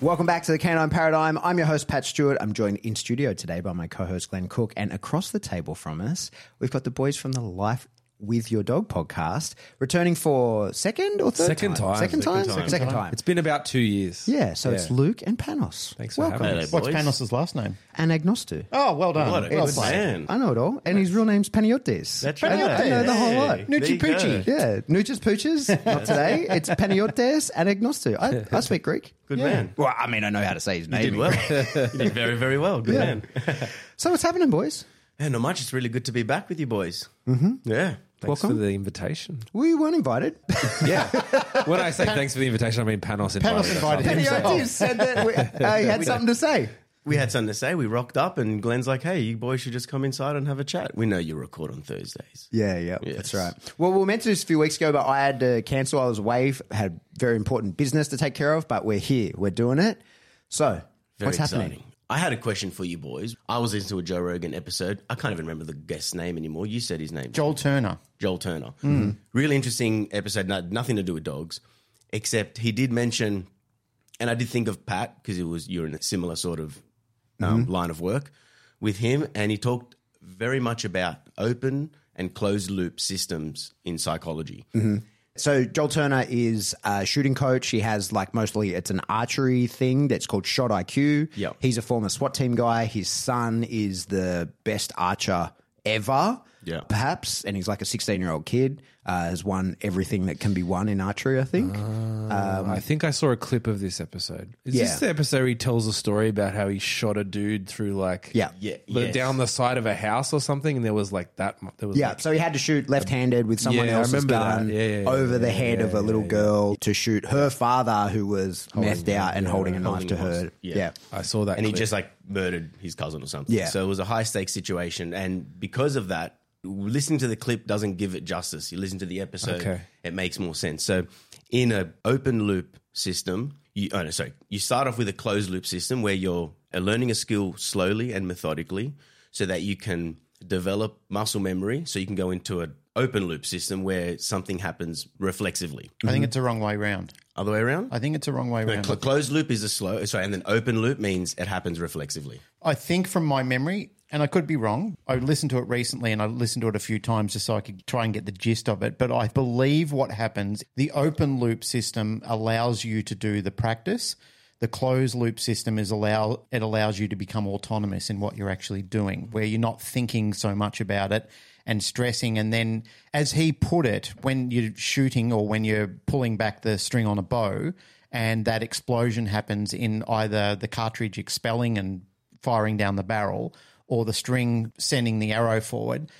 Welcome back to the Canine Paradigm. I'm your host, Pat Stewart. I'm joined in studio today by my co host, Glenn Cook. And across the table from us, we've got the boys from the Life with Your Dog podcast, returning for second or third Second time. Second time? Second time. Second time. It's been about two years. Yeah, so it's Luke and Panos. Thanks for Welcome. having us. What's boys. Panos' last name? And Agnostu. Oh, well done. What a well good man. I know it all. And his real name's Panagiotis. That's right. I know the whole lot. Hey, there Nucci. Poochie. Yeah, Nuchas Pooches. Not today. It's Panagiotis and Agnostu. I, I speak Greek. Good man. Well, I mean, I know how to say his You name. did well. you did very, very well. Good Yeah. man. So what's happening, boys? Yeah, not much. It's really good to be back with you boys. Mm-hmm. Yeah. Thanks Welcome. for the invitation. We weren't invited. Yeah. when I say thanks for the invitation, I mean Panos invited. Panos us. invited him. Panagiotis said that we, uh, he had something to say. We had something to say. We rocked up, and Glenn's like, hey, you boys should just come inside and have a chat. We know you record on Thursdays. Yeah, yeah, Yes. that's right. Well, we were meant to do this a few weeks ago, but I had to cancel. I was away, had very important business to take care of, but we're here. We're doing it. So, Very what's happening? exciting. I had a question for you boys. I was listening to a Joe Rogan episode. I can't even remember the guest's name anymore. You said his name. Joel Turner. Joel Turner. Mm-hmm. Really interesting episode. No, nothing to do with dogs, except he did mention, and I did think of Pat because it was you're in a similar sort of um, Mm-hmm. line of work with him, and he talked very much about open and closed loop systems in psychology. Mm-hmm. So, Joel Turner is a shooting coach. He has like mostly it's an archery thing that's called Shot IQ. Yep. He's a former SWAT team guy. His son is the best archer ever. Yeah. Perhaps, and he's like a 16 year old kid, uh, has won everything that can be won in archery, I think. I think I saw a clip of this episode. Is Yeah. this the episode where he tells a story about how he shot a dude through like Yeah. Yeah, the- yes. down the side of a house or something, and there was like that. mu- There was Yeah, like, so he had to shoot left-handed with someone Yeah, I else's remember that. gun Yeah, yeah, yeah, over the head yeah, of a little yeah, girl to shoot her father, who was methed out and holding a knife holding to a her. hostage. Yeah. Yeah. I saw that, and he clip. just like murdered his cousin or something. Yeah. So it was a high stakes situation, and because of that, listening to the clip doesn't give it justice. You listen to the episode, Okay. it makes more sense. So in an open loop system, you oh no, sorry, you start off with a closed loop system where you're uh, learning a skill slowly and methodically, so that you can develop muscle memory. So you can go into an open loop system where something happens reflexively. I think it's the wrong way round. Other way around. I think it's a wrong way round. Cl- closed loop is a slow, sorry, and then open loop means it happens reflexively. I think from my memory, and I could be wrong, I listened to it recently and I listened to it a few times just so I could try and get the gist of it. But I believe what happens, the open loop system allows you to do the practice. The closed loop system is allow it allows you to become autonomous in what you're actually doing, where you're not thinking so much about it and stressing. And then, as he put it, when you're shooting or when you're pulling back the string on a bow, and that explosion happens in either the cartridge expelling and firing down the barrel or the string sending the arrow forward.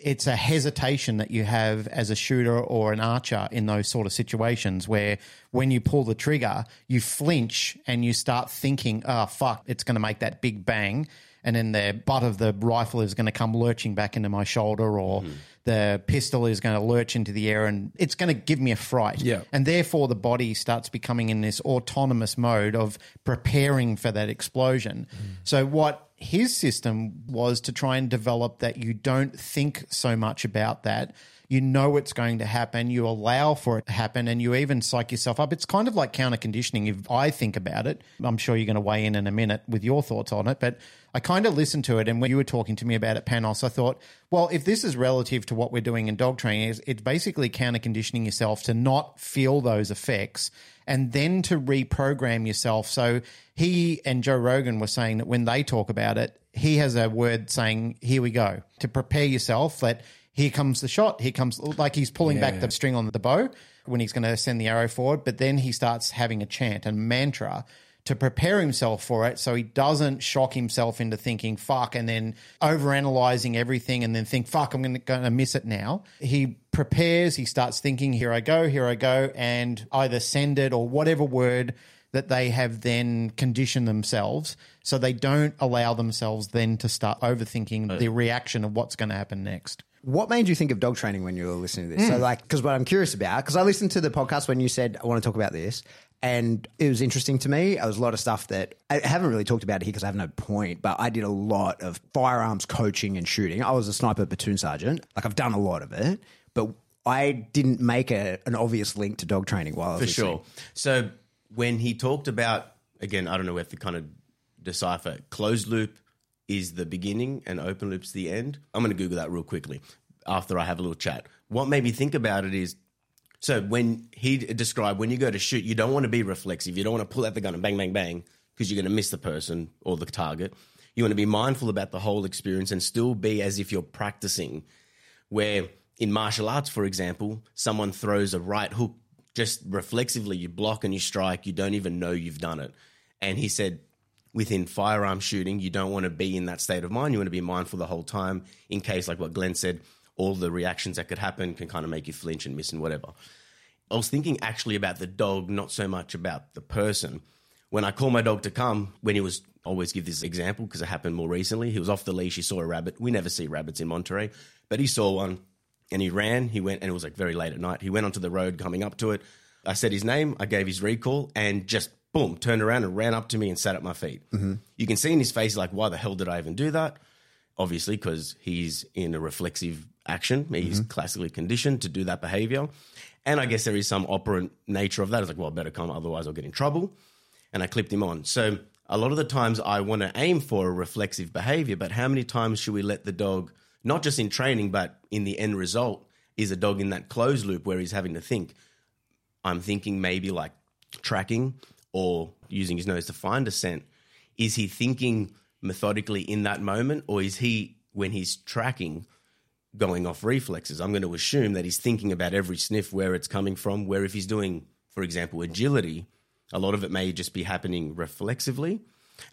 It's a hesitation that you have as a shooter or an archer in those sort of situations where when you pull the trigger, you flinch and you start thinking, oh, fuck, it's going to make that big bang. And then the butt of the rifle is going to come lurching back into my shoulder or hmm. the pistol is going to lurch into the air and it's going to give me a fright. Yeah. And therefore, the body starts becoming in this autonomous mode of preparing for that explosion. Hmm. So, what his system was to try and develop that you don't think so much about that. You know it's going to happen. You allow for it to happen, and you even psych yourself up. It's kind of like counter conditioning. If I think about it, I'm sure you're going to weigh in in a minute with your thoughts on it. But I kind of listened to it, and when you were talking to me about it, Panos, I thought, well, if this is relative to what we're doing in dog training, it's, basically counter conditioning yourself to not feel those effects and then to reprogram yourself. So he and Joe Rogan were saying that when they talk about it, he has a word saying, "Here we go," to prepare yourself that here comes the shot. Here comes like he's pulling back the string on the bow when he's going to send the arrow forward, but then he starts having a chant and mantra to prepare himself for it so he doesn't shock himself into thinking fuck and then overanalyzing everything and then think fuck I'm going to miss it now. He prepares, he starts thinking here I go, here I go and either send it or whatever word that they have then conditioned themselves so they don't allow themselves then to start overthinking the reaction of what's going to happen next. What made you think of dog training when you were listening to this? Hmm. So, like, because what I'm curious about, because I listened to the podcast when you said I want to talk about this, and it was interesting to me. There was a lot of stuff that I haven't really talked about here because I have no point. But I did a lot of firearms coaching and shooting. I was a sniper platoon sergeant. Like, I've done a lot of it, but I didn't make a, an obvious link to dog training while I was For listening. sure. So when he talked about, again, I don't know if to kind of decipher, closed loop is the beginning and open loop's the end. I'm going to Google that real quickly after I have a little chat. What made me think about it is, so when he described when you go to shoot, you don't want to be reflexive. You don't want to pull out the gun and bang, bang, bang because you're going to miss the person or the target. You want to be mindful about the whole experience and still be as if you're practicing where in martial arts, for example, someone throws a right hook just reflexively, you block and you strike, you don't even know you've done it. And he said, within firearm shooting, you don't want to be in that state of mind. You want to be mindful the whole time in case, like what Glenn said, all the reactions that could happen can kind of make you flinch and miss and whatever. I was thinking actually about the dog, not so much about the person. When I call my dog to come, when he was, always give this example because it happened more recently. He was off the leash, he saw a rabbit. We never see rabbits in Monterey, but he saw one and he ran. He went, and it was like very late at night. He went onto the road coming up to it. I said his name, I gave his recall, and just boom, turned around and ran up to me and sat at my feet. Mm-hmm. You can see in his face, like, why the hell did I even do that? Obviously, because he's in a reflexive action. He's mm-hmm. classically conditioned to do that behavior. And I guess there is some operant nature of that. It's like, well, I better come, otherwise I'll get in trouble. And I clipped him on. So a lot of the times I want to aim for a reflexive behavior, but how many times should we let the dog, not just in training, but in the end result, is a dog in that closed loop where he's having to think? I'm thinking maybe like tracking or using his nose to find a scent. Is he thinking methodically in that moment, or is he, when he's tracking, going off reflexes? I'm going to assume that he's thinking about every sniff, where it's coming from, where if he's doing, for example, agility, a lot of it may just be happening reflexively.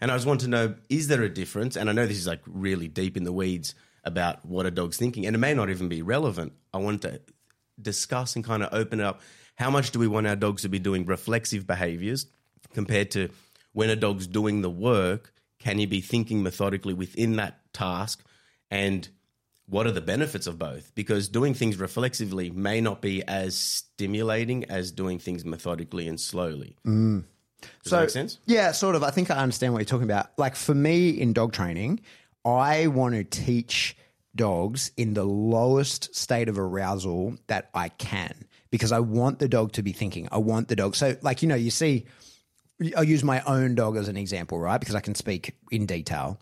And I just want to know is there a difference? And I know this is like really deep in the weeds about what a dog's thinking, and it may not even be relevant. I want to discuss and kind of open it up. How much do we want our dogs to be doing reflexive behaviors compared to when a dog's doing the work? Can he be thinking methodically within that task? And what are the benefits of both? Because doing things reflexively may not be as stimulating as doing things methodically and slowly. Mm. Does that make sense? Yeah, sort of. I think I understand what you're talking about. Like for me in dog training, I want to teach dogs in the lowest state of arousal that I can because I want the dog to be thinking. I want the dog. So, like, you know, you see, I'll use my own dog as an example, right? Because I can speak in detail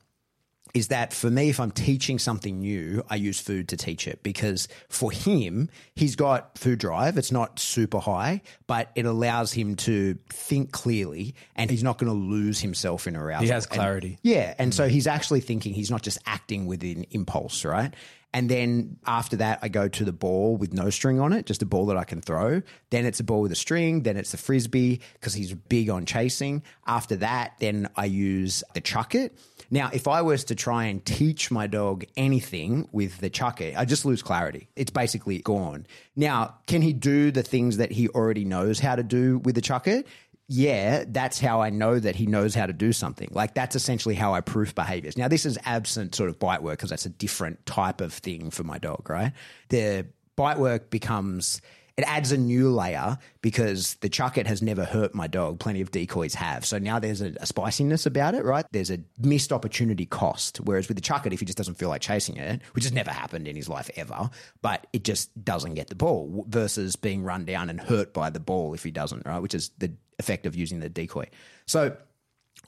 is that for me, if I'm teaching something new, I use food to teach it because for him, he's got food drive. It's not super high, but it allows him to think clearly and he's not going to lose himself in arousal. He has And- clarity. yeah. And so he's actually thinking, he's not just acting within impulse, right? And then after that, I go to the ball with no string on it, just a ball that I can throw. Then it's a ball with a string. Then it's the frisbee because he's big on chasing. After that, then I use the chuck it. Now, if I was to try and teach my dog anything with the chuck it, I just lose clarity. It's basically gone. Now, can he do the things that he already knows how to do with the chuck it? Yeah, that's how I know that he knows how to do something. Like that's essentially how I proof behaviors. Now, this is absent sort of bite work because that's a different type of thing for my dog, right? The bite work becomes it adds a new layer because the chuck it has never hurt my dog. Plenty of decoys have. So now there's a, a spiciness about it, right? There's a missed opportunity cost. Whereas with the chuck it, if he just doesn't feel like chasing it, which has never happened in his life ever, but it just doesn't get the ball versus being run down and hurt by the ball if he doesn't, right? Which is the effect of using the decoy. So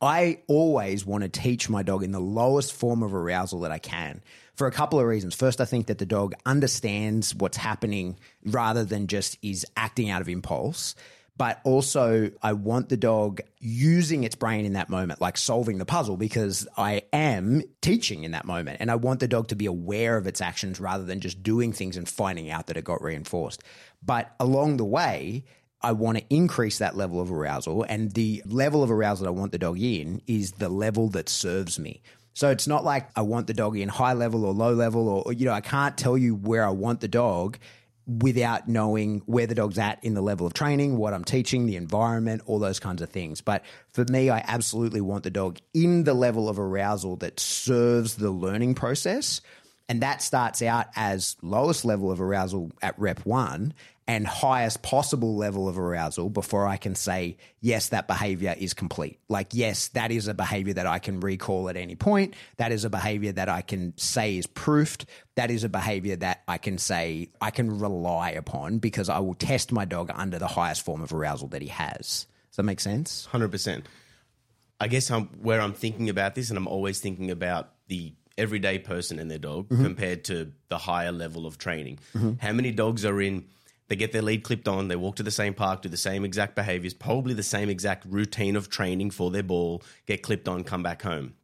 I always want to teach my dog in the lowest form of arousal that I can for a couple of reasons. First, I think that the dog understands what's happening rather than just is acting out of impulse. But also, I want the dog using its brain in that moment, like solving the puzzle, because I am teaching in that moment. And I want the dog to be aware of its actions rather than just doing things and finding out that it got reinforced. But along the way, I want to increase that level of arousal. And the level of arousal that I want the dog in is the level that serves me. So it's not like I want the dog in high level or low level, or, you know, I can't tell you where I want the dog. without knowing where the dog's at in the level of training, what I'm teaching, the environment, all those kinds of things. But for me, I absolutely want the dog in the level of arousal that serves the learning process. And that starts out as lowest level of arousal at rep one and highest possible level of arousal before I can say, yes, that behavior is complete. Like, yes, that is a behavior that I can recall at any point. That is a behavior that I can say is proofed. That is a behavior that I can say I can rely upon because I will test my dog under the highest form of arousal that he has. Does that make sense? Hundred percent. I guess I'm where I'm thinking about this, and I'm always thinking about the everyday person and their dog mm-hmm. compared to the higher level of training. Mm-hmm. How many dogs are in? They get their lead clipped on. They walk to the same park, do the same exact behaviors, probably the same exact routine of training for their ball. Get clipped on, come back home.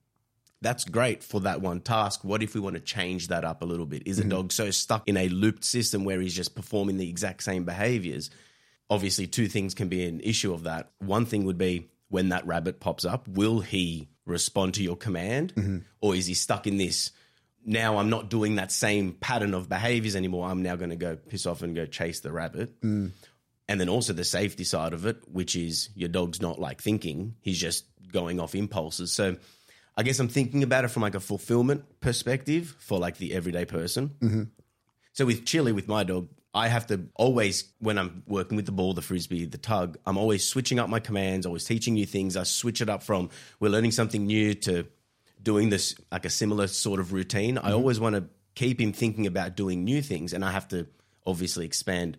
That's great for that one task. What if we want to change that up a little bit? Is a mm-hmm. dog so stuck in a looped system where he's just performing the exact same behaviors? obviously two things can be an issue of that. One thing would be when that rabbit pops up, will he respond to your command mm-hmm. or is he stuck in this now I'm not doing that same pattern of behaviors anymore. I'm now going to go piss off and go chase the rabbit. Mm. And then also the safety side of it, which is your dog's not like thinking, he's just going off impulses. So I guess I'm thinking about it from like a fulfillment perspective for like the everyday person. Mm-hmm. So with Chili, with my dog, I have to always, when I'm working with the ball, the frisbee, the tug, I'm always switching up my commands, always teaching you things. I switch it up from we're learning something new to doing this like a similar sort of routine. I mm-hmm. always want to keep him thinking about doing new things, and I have to obviously expand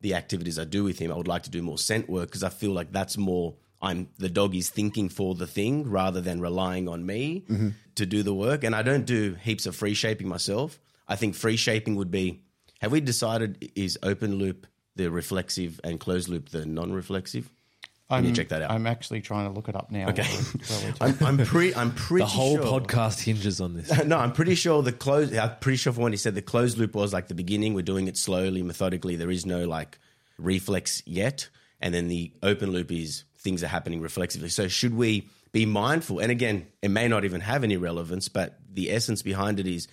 the activities I do with him. I would like to do more scent work because I feel like that's more. I'm the dog is thinking for the thing rather than relying on me mm-hmm. to do the work. And I don't do heaps of free shaping myself. I think free shaping would be. Have we decided is open loop the reflexive and closed loop the non-reflexive? Can you check that out? I'm actually trying to look it up now. Okay. while we're- I'm, I'm pretty. I'm pretty. The whole sure. podcast hinges on this. no, I'm pretty sure the close. I'm pretty sure for when he said the closed loop was like the beginning. We're doing it slowly, methodically. There is no like reflex yet, and then the open loop is things are happening reflexively. So should we be mindful? And again, it may not even have any relevance, but the essence behind it is.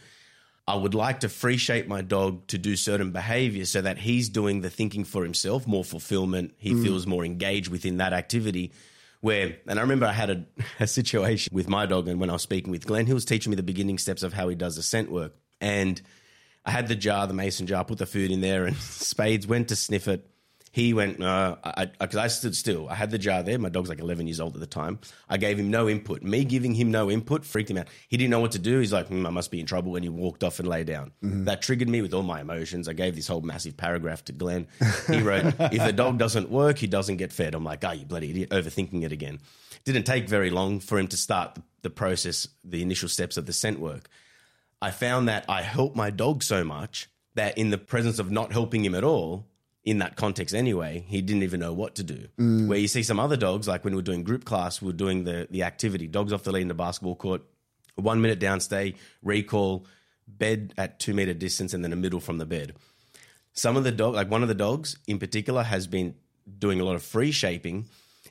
I would like to free shape my dog to do certain behaviors so that he's doing the thinking for himself, more fulfillment. He mm. feels more engaged within that activity. Where, and I remember I had a, a situation with my dog, and when I was speaking with Glenn, he was teaching me the beginning steps of how he does the scent work. And I had the jar, the mason jar, put the food in there, and Spades went to sniff it. He went, no, I, because I, stood still. I had the jar there. My dog's like 11 years old at the time. I gave him no input. Me giving him no input freaked him out. He didn't know what to do. He's like, hmm, I must be in trouble. And he walked off and lay down. Mm-hmm. That triggered me with all my emotions. I gave this whole massive paragraph to Glenn. He wrote, if the dog doesn't work, he doesn't get fed. I'm like, oh, you bloody idiot, overthinking it again. Didn't take very long for him to start the, the process, the initial steps of the scent work. I found that I helped my dog so much that in the presence of not helping him at all, in that context anyway, he didn't even know what to do. Mm. Where you see some other dogs, like when we were doing group class, we were doing the the activity, dogs off the lead in the basketball court, one minute downstay, recall, bed at two meter distance, and then a middle from the bed. Some of the dog, like one of the dogs in particular, has been doing a lot of free shaping.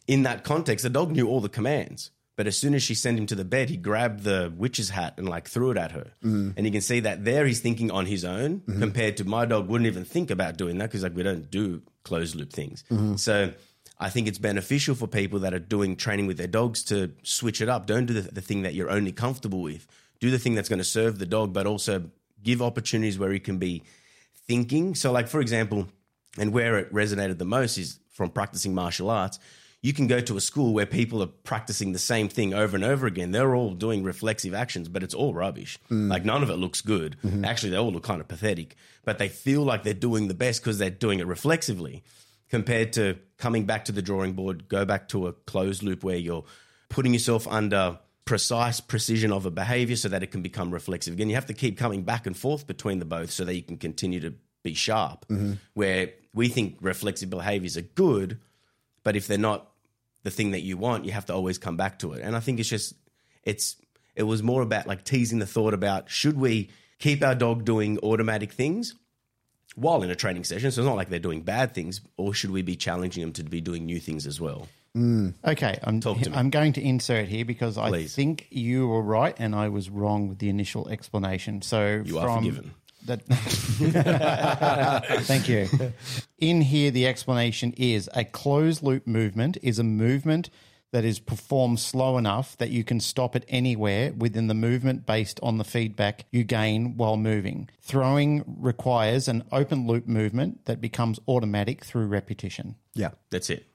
In that context, the dog knew all the commands. But as soon as she sent him to the bed, he grabbed the witch's hat and like threw it at her. Mm-hmm. And you can see that there he's thinking on his own mm-hmm. compared to my dog wouldn't even think about doing that because like we don't do closed loop things. Mm-hmm. So I think it's beneficial for people that are doing training with their dogs to switch it up. Don't do the, the thing that you're only comfortable with. Do the thing that's going to serve the dog, but also give opportunities where he can be thinking. So, like for example, and where it resonated the most is from practicing martial arts. You can go to a school where people are practicing the same thing over and over again. They're all doing reflexive actions, but it's all rubbish. Mm. Like none of it looks good. Mm-hmm. Actually, they all look kind of pathetic, but they feel like they're doing the best because they're doing it reflexively compared to coming back to the drawing board, go back to a closed loop where you're putting yourself under precise precision of a behavior so that it can become reflexive. Again, you have to keep coming back and forth between the both so that you can continue to be sharp. Mm-hmm. Where we think reflexive behaviors are good, but if they're not the thing that you want, you have to always come back to it. And I think it's just it's it was more about like teasing the thought about should we keep our dog doing automatic things while in a training session, so it's not like they're doing bad things, or should we be challenging them to be doing new things as well? Mm. Okay, I'm Talk to me. I'm going to insert here because I Please. think you were right and I was wrong with the initial explanation. So You are from forgiven. That. Thank you. In here, the explanation is a closed loop movement is a movement that is performed slow enough that you can stop it anywhere within the movement based on the feedback you gain while moving. Throwing requires an open loop movement that becomes automatic through repetition. Yeah. That's it.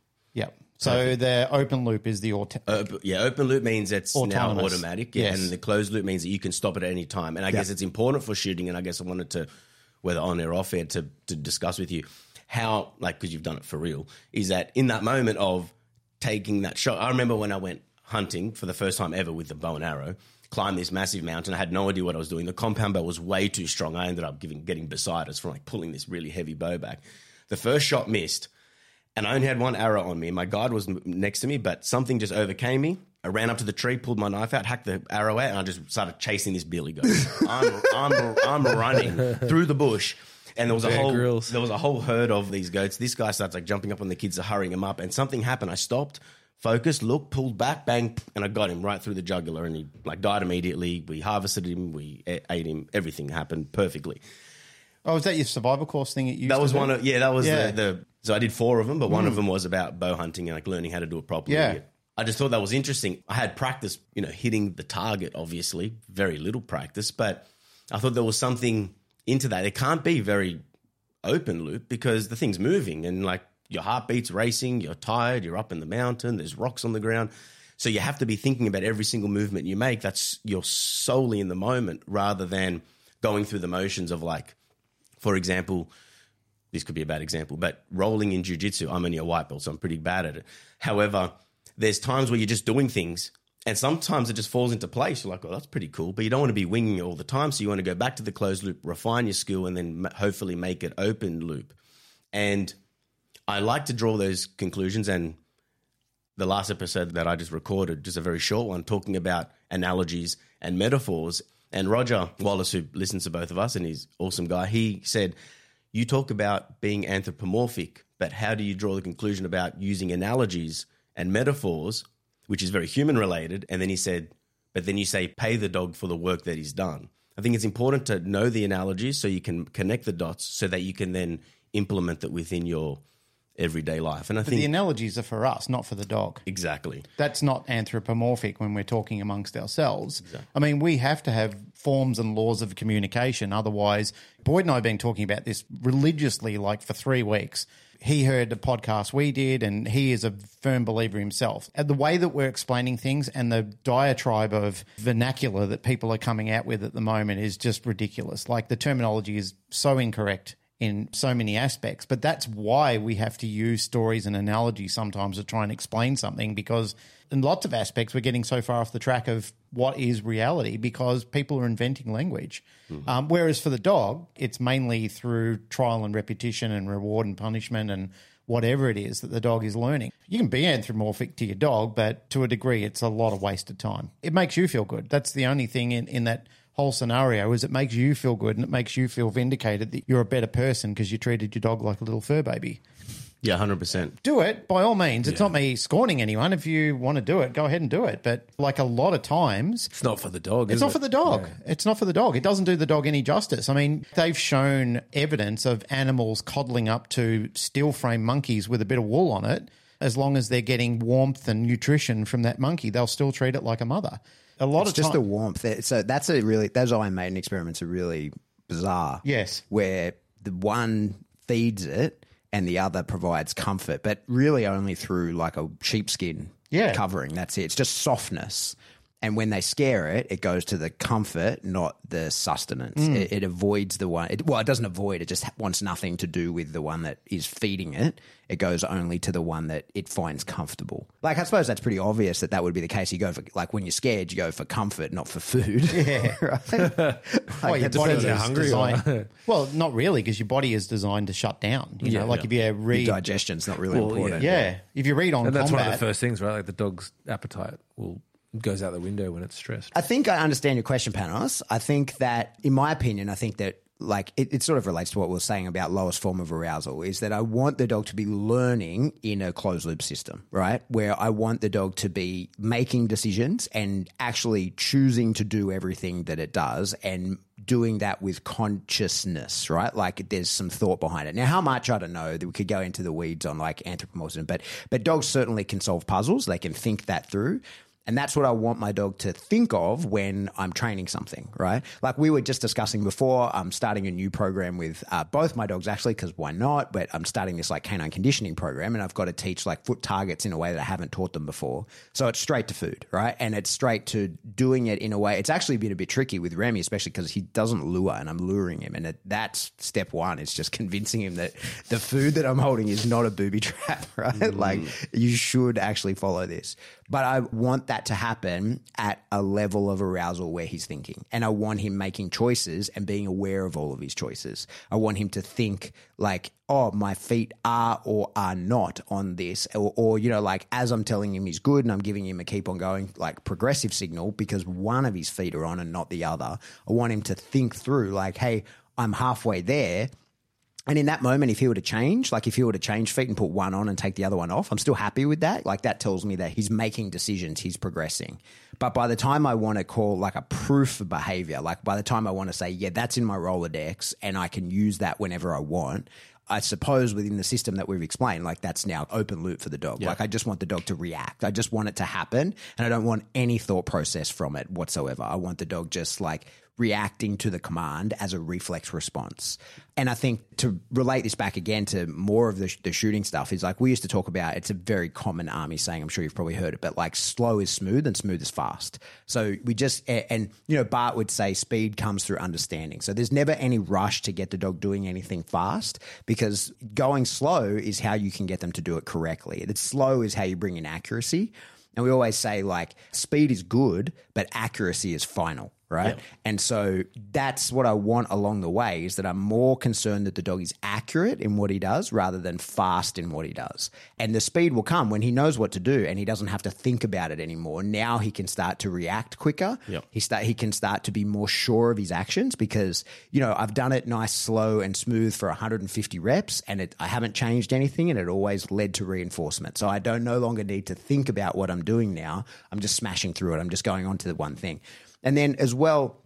So the open loop is the auto- Op- yeah, open loop means it's now automatic, yeah, Yes. and the closed loop means that you can stop it at any time. And I guess it's important for shooting. And I guess I wanted to, whether on air or off air, to to discuss with you how, like, because you've done it for real, is that in that moment of taking that shot. I remember when I went hunting for the first time ever with the bow and arrow, climbed this massive mountain. I had no idea what I was doing. The compound bow was way too strong. I ended up giving getting beside us from like pulling this really heavy bow back. The first shot missed and I only had one arrow on me. My guide was next to me, but something just overcame me. I ran up to the tree, pulled my knife out, hacked the arrow out, and I just started chasing this billy goat. I'm, I'm, I'm running through the bush, and there was a Bear whole Grylls. there was a whole herd of these goats. This guy starts like jumping up on the kids, are hurrying him up, and something happened. I stopped, focused, looked, pulled back, bang, and I got him right through the jugular, and he like died immediately. We harvested him, we ate him. Everything happened perfectly. Oh, was that your survival course thing? That you That was one of yeah, that was Yeah. The, the so I did four of them, but one of mm. them was about bow hunting and like learning how to do it properly. Yeah. I just thought that was interesting. I had practice, you know, hitting the target, obviously, very little practice, but I thought there was something into that. It can't be very open loop because the thing's moving and like your heartbeat's racing, you're tired, you're up in the mountain, there's rocks on the ground. So you have to be thinking about every single movement you make. That's you're solely in the moment rather than going through the motions of like, for example, this could be a bad example, but rolling in jujitsu, I'm only a white belt, so I'm pretty bad at it. However, there's times where you're just doing things and sometimes it just falls into place. You're like, oh, that's pretty cool. But you don't want to be winging it all the time. So you want to go back to the closed loop, refine your skill, and then hopefully make it open loop. And I like to draw those conclusions. And the last episode that I just recorded, just a very short one, talking about analogies and metaphors. And Roger Wallace, who listens to both of us and he's an awesome guy, he said, You talk about being anthropomorphic, but how do you draw the conclusion about using analogies and metaphors, which is very human related? And then he said, But then you say, pay the dog for the work that he's done. I think it's important to know the analogies so you can connect the dots so that you can then implement that within your everyday life. And I The think the analogies are for us, not for the dog. exactly. That's not anthropomorphic when we're talking amongst ourselves. I mean, we have to have forms and laws of communication. Otherwise, Boyd and I have been talking about this religiously, like for three weeks. He heard the podcast we did, and he is a firm believer himself. And the way that we're explaining things and the diatribe of vernacular that people are coming out with at the moment is just ridiculous. Like the terminology is so incorrect in so many aspects. But that's why we have to use stories and analogies sometimes to try and explain something because in lots of aspects we're getting so far off the track of what is reality because people are inventing language. Um, whereas for the dog, it's mainly through trial and repetition and reward and punishment and whatever it is that the dog is learning. You can be anthropomorphic to your dog, but to a degree, it's a lot of wasted time. It makes you feel good. That's the only thing in, in that whole scenario is it makes you feel good and it makes you feel vindicated that you're a better person because you treated your dog like a little fur baby. Yeah, 100%. Do it by all means. It's not me scorning anyone. If you want to do it, go ahead and do it. But like a lot of times, It's not for the dog. it's not it? for the dog. It's not for the dog. It doesn't do the dog any justice. I mean, they've shown evidence of animals coddling up to steel frame monkeys with a bit of wool on it. As long as they're getting warmth and nutrition from that monkey, they'll still treat it like a mother. A lot It's of just time, the warmth. So that's a really those Iron Maiden experiments are really bizarre. Yes. where the one feeds it and the other provides comfort, but really only through like a sheepskin Yeah. covering. That's it. It's just softness. And when they scare it, it goes to the comfort, not the sustenance. Mm. It, it avoids the one. It, well, it doesn't avoid. It just wants nothing to do with the one that is feeding it. It goes only to the one that it finds comfortable. Like I suppose that's pretty obvious that that would be the case. You go for like when you're scared, you go for comfort, not for food. Yeah, right. well, your that's body what it is is. hungry designed. well, not really, because your body is designed to shut down. You know, Yeah. like if you read, Your digestion's not really Well, important. yeah, if you read on And that's combat, one of the first things, right? Like the dog's appetite will goes out the window when it's stressed. I think I understand your question, Panos. I think that, in my opinion, I think that like it, it sort of relates to what we are saying about lowest form of arousal is that I want the dog to be learning in a closed loop system, right? Where I want the dog to be making decisions and actually choosing to do everything that it does and doing that with consciousness, right? Like there's some thought behind it. Now, how much I don't know. That We could go into the weeds on like anthropomorphism, but but dogs certainly can solve puzzles. They can think that through. And that's what I want my dog to think of when I'm training something, right? Like we were just discussing before, I'm starting a new program with uh, both my dogs actually, because why not? But I'm starting this like canine conditioning program and I've got to teach like foot targets in a way that I haven't taught them before. So it's straight to food, right? And it's straight to doing it in a way. It's actually been a bit tricky with Remy, especially because he doesn't lure and I'm luring him. And it, that's step one. It's just convincing him that the food that I'm holding is not a booby trap, right? Like you should actually follow this. But I want that to happen at a level of arousal where he's thinking. And I want him making choices and being aware of all of his choices. I want him to think like, oh, my feet are or are not on this. Or, or, you know, like as I'm telling him he's good and I'm giving him a keep on going, like progressive signal because one of his feet are on and not the other. I want him to think through like, hey, I'm halfway there. And in that moment, if he were to change, like if he were to change feet and put one on and take the other one off, I'm still happy with that. Like that tells me that he's making decisions, he's progressing. But by the time I want to call like a proof of behavior, like by the time I want to say, yeah, that's in my Rolodex and I can use that whenever I want, I suppose within the system that we've explained, like that's now open loop for the dog. Like I just want the dog to react. I just want it to happen and I don't want any thought process from it whatsoever. I want the dog just like reacting to the command as a reflex response. And I think to relate this back again to more of the, the shooting stuff is like we used to talk about it's a very common army saying, I'm sure you've probably heard it, but like slow is smooth and smooth is fast. So we just, and you know, Bart would say speed comes through understanding. So there's never any rush to get the dog doing anything fast because going slow is how you can get them to do it correctly. It's slow is how you bring in accuracy. And we always say like speed is good, but accuracy is final right? And so that's what I want along the way is that I'm more concerned that the dog is accurate in what he does rather than fast in what he does. And the speed will come when he knows what to do and he doesn't have to think about it anymore. Now he can start to react quicker. Yep. He start he can start to be more sure of his actions because you know I've done it nice, slow, and smooth for 150 reps, and it, I haven't changed anything, and it always led to reinforcement. So I don't no longer need to think about what I'm doing now. I'm just smashing through it. I'm just going on to the one thing. And then as well,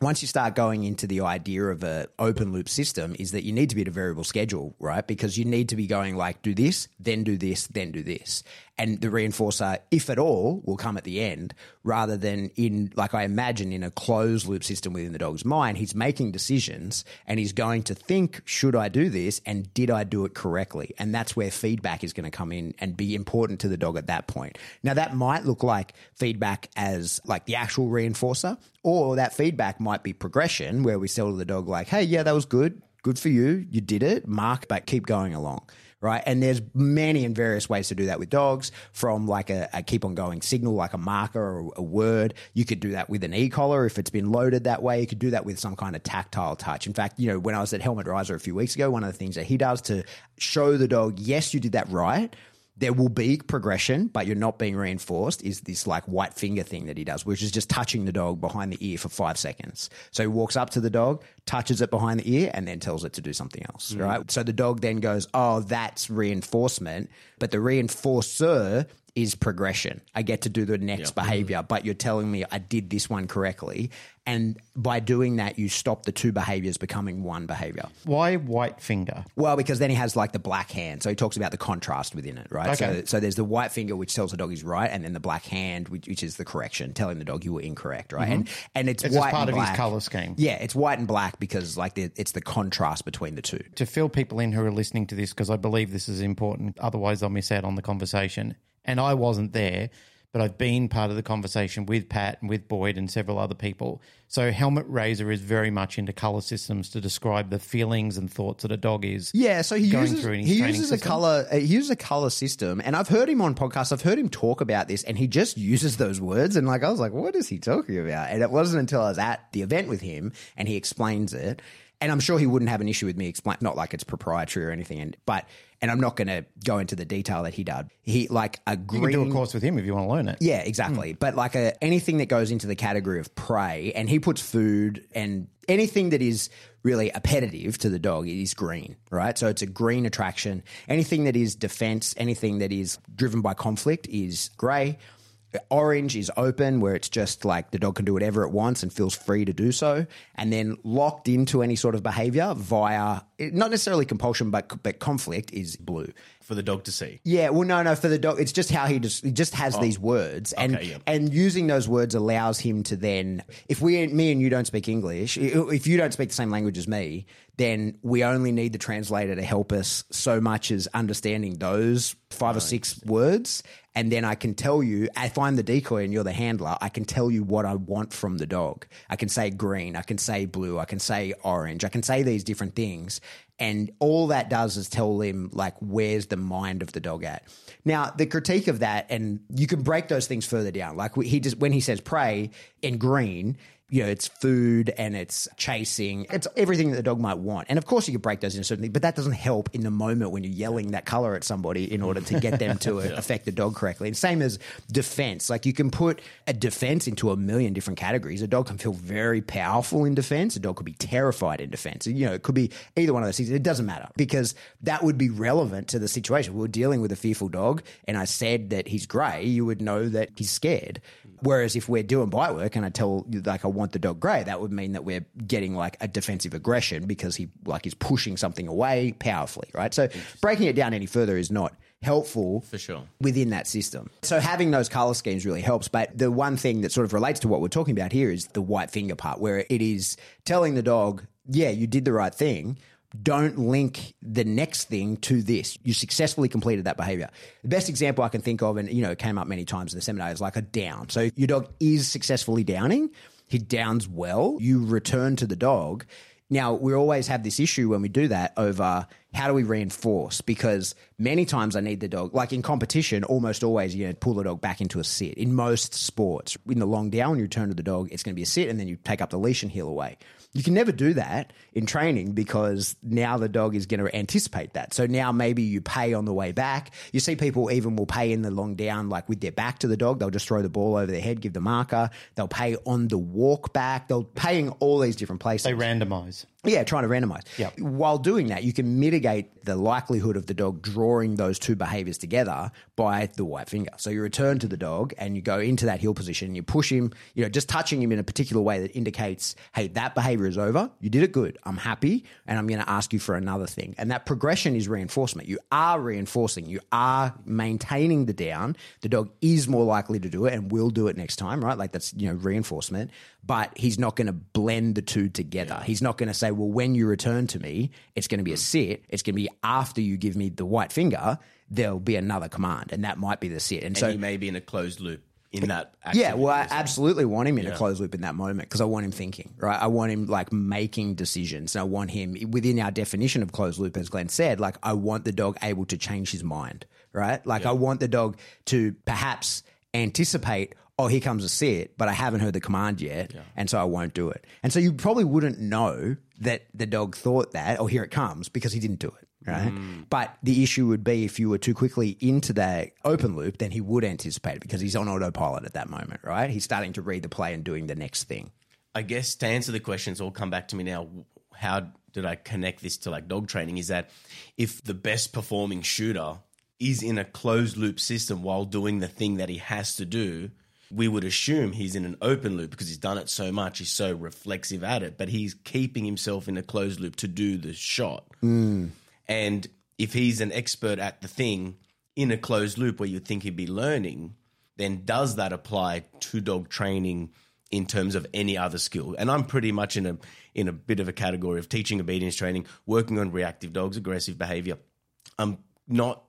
once you start going into the idea of a open loop system is that you need to be at a variable schedule, right? Because you need to be going like do this, then do this, then do this. And the reinforcer, if at all, will come at the end rather than in, like I imagine, in a closed loop system within the dog's mind. He's making decisions and he's going to think, should I do this? And did I do it correctly? And that's where feedback is going to come in and be important to the dog at that point. Now, that might look like feedback as like the actual reinforcer, or that feedback might be progression where we tell the dog, like, hey, yeah, that was good. Good for you. You did it. Mark, but keep going along right? And there's many and various ways to do that with dogs, from like a, a keep on going signal, like a marker or a word. You could do that with an e-collar if it's been loaded that way. You could do that with some kind of tactile touch. In fact, you know, when I was at Helmut Raiser a few weeks ago, one of the things that he does to show the dog, yes, you did that right. There will be progression, but you're not being reinforced. Is this like white finger thing that he does, which is just touching the dog behind the ear for five seconds. So he walks up to the dog, touches it behind the ear, and then tells it to do something else, mm. right? So the dog then goes, Oh, that's reinforcement. But the reinforcer is progression. I get to do the next behavior, mm-hmm. but you're telling me I did this one correctly. And by doing that, you stop the two behaviors becoming one behavior. Why white finger? Well, because then he has like the black hand. So he talks about the contrast within it, right? Okay. So, so there's the white finger, which tells the dog he's right, and then the black hand, which, which is the correction, telling the dog you were incorrect, right? Mm-hmm. And and it's, It's just white part and of his colour scheme. Yeah, it's white and black because like the, it's the contrast between the two. to fill people in who are listening to this because I believe this is important. Otherwise, I'll miss out on the conversation. And I wasn't there, but I've been part of the conversation with Pat and with Boyd and several other people. So, Helmut Raiser is very much into color systems to describe the feelings and thoughts that a dog is. Yeah, so he going uses his he training uses a system. color uh, he uses a color system, and I've heard him on podcasts. I've heard him talk about this, and he just uses those words, and like I was like, what is he talking about? And it wasn't until I was at the event with him, and he explains it. And I'm sure he wouldn't have an issue with me explain, not like it's proprietary or anything. And but and I'm not going to go into the detail that he did. He like a green, You can do a course with him if you want to learn it. Yeah, exactly. Hmm. But like a, anything that goes into the category of prey, and he puts food and anything that is really appetitive to the dog is green, right? So it's a green attraction. Anything that is defense, anything that is driven by conflict is grey. Orange is open, where it's just like the dog can do whatever it wants and feels free to do so. And then locked into any sort of behavior via, not necessarily compulsion, but, but conflict is blue. for the dog to see. Yeah, well, no, no. For the dog, it's just how he just he just has oh. these words, and Okay, yeah. and using those words allows him to then, if we, me and you don't speak English, if you don't speak the same language as me, then we only need the translator to help us so much as understanding those five or six words, and then I can tell you if I'm the decoy and you're the handler, I can tell you what I want from the dog. I can say green, I can say blue, I can say orange, I can say these different things. And all that does is tell him like where's the mind of the dog at. Now the critique of that, and you can break those things further down. Like he just when he says prey in green, you know, it's food and it's chasing. It's everything that the dog might want. And of course, you could break those into certain things, but that doesn't help in the moment when you're yelling that color at somebody in order to get them to affect the dog correctly. And same as defense. Like you can put a defense into a million different categories. A dog can feel very powerful in defense. A dog could be terrified in defense. You know, it could be either one of those things. It doesn't matter because that would be relevant to the situation. We were dealing with a fearful dog and I said that he's grey, you would know that he's scared. Whereas if we're doing bite work and I tell you like I want the dog grey, that would mean that we're getting like a defensive aggression because he like is pushing something away powerfully, right? So breaking it down any further is not helpful For sure. within that system. So having those color schemes really helps. But the one thing that sort of relates to what we're talking about here is the white finger part, where it is telling the dog, yeah, you did the right thing. Don't link the next thing to this. You successfully completed that behavior. The best example I can think of, and you know, it came up many times in the seminar, is like a down. So your dog is successfully downing. He downs well. You return to the dog. Now, we always have this issue when we do that over how do we reinforce? Because many times I need the dog, like in competition, almost always you know, pull the dog back into a sit. In most sports, in the long down, you return to the dog, it's going to be a sit, and then you take up the leash and heel away. You can never do that in training because now the dog is going to anticipate that. So now maybe you pay on the way back. You see people even will pay in the long down, like with their back to the dog. They'll just throw the ball over their head, give the marker. They'll pay on the walk back. They'll pay in all these different places. They randomize. Yeah, trying to randomize. Yep. While doing that, you can mitigate the likelihood of the dog drawing those two behaviors together by the white finger. So you return to the dog and you go into that heel position and you push him, you know, just touching him in a particular way that indicates, hey, that behavior is over. You did it good. I'm happy and I'm going to ask you for another thing. And that progression is reinforcement. You are reinforcing, you are maintaining the down. The dog is more likely to do it and will do it next time, right? Like that's, you know, reinforcement. But he's not going to blend the two together. He's not going to say, well, when you return to me, it's going to be a mm. sit. It's going to be after you give me the white finger, there'll be another command. And that might be the sit. And, And so he may be in a closed loop in that. yeah, well, I absolutely want him in a closed loop in that moment because I want him thinking, right? I want him like making decisions. And I want him within our definition of closed loop, as Glenn said, like I want the dog able to change his mind, right? Like I want the dog to perhaps anticipate, oh, here comes a sit, but I haven't heard the command yet. And so I won't do it. And so you probably wouldn't know that the dog thought that, oh, here it comes because he didn't do it. Right. Mm. But the issue would be if you were too quickly into that open loop, then he would anticipate it because he's on autopilot at that moment, right? He's starting to read the play and doing the next thing. I guess to answer the questions, all come back to me now. How did I connect this to like dog training? Is that if the best performing shooter is in a closed loop system while doing the thing that he has to do, we would assume he's in an open loop because he's done it so much, he's so reflexive at it, but he's keeping himself in a closed loop to do the shot. Hmm. And if he's an expert at the thing in a closed loop where you'd think he'd be learning, then does that apply to dog training in terms of any other skill? And I'm pretty much in a in a bit of a category of teaching obedience training, working on reactive dogs, aggressive behavior. I'm not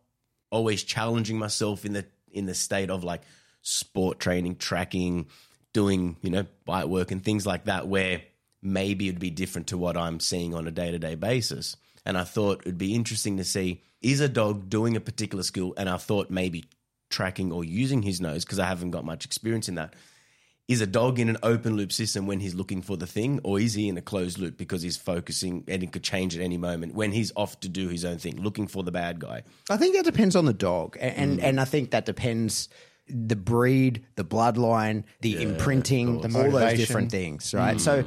always challenging myself in the in the state of like sport training, tracking, doing, you know, bite work and things like that where maybe it'd be different to what I'm seeing on a day-to-day basis. And I thought it'd be interesting to see is a dog doing a particular skill and I thought maybe tracking or using his nose because I haven't got much experience in that. Is a dog in an open loop system when he's looking for the thing, or is he in a closed loop because he's focusing and it could change at any moment when he's off to do his own thing, looking for the bad guy? I think that depends on the dog, and mm. and I think that depends the breed, the bloodline, the imprinting, all those different things, right? Mm. So.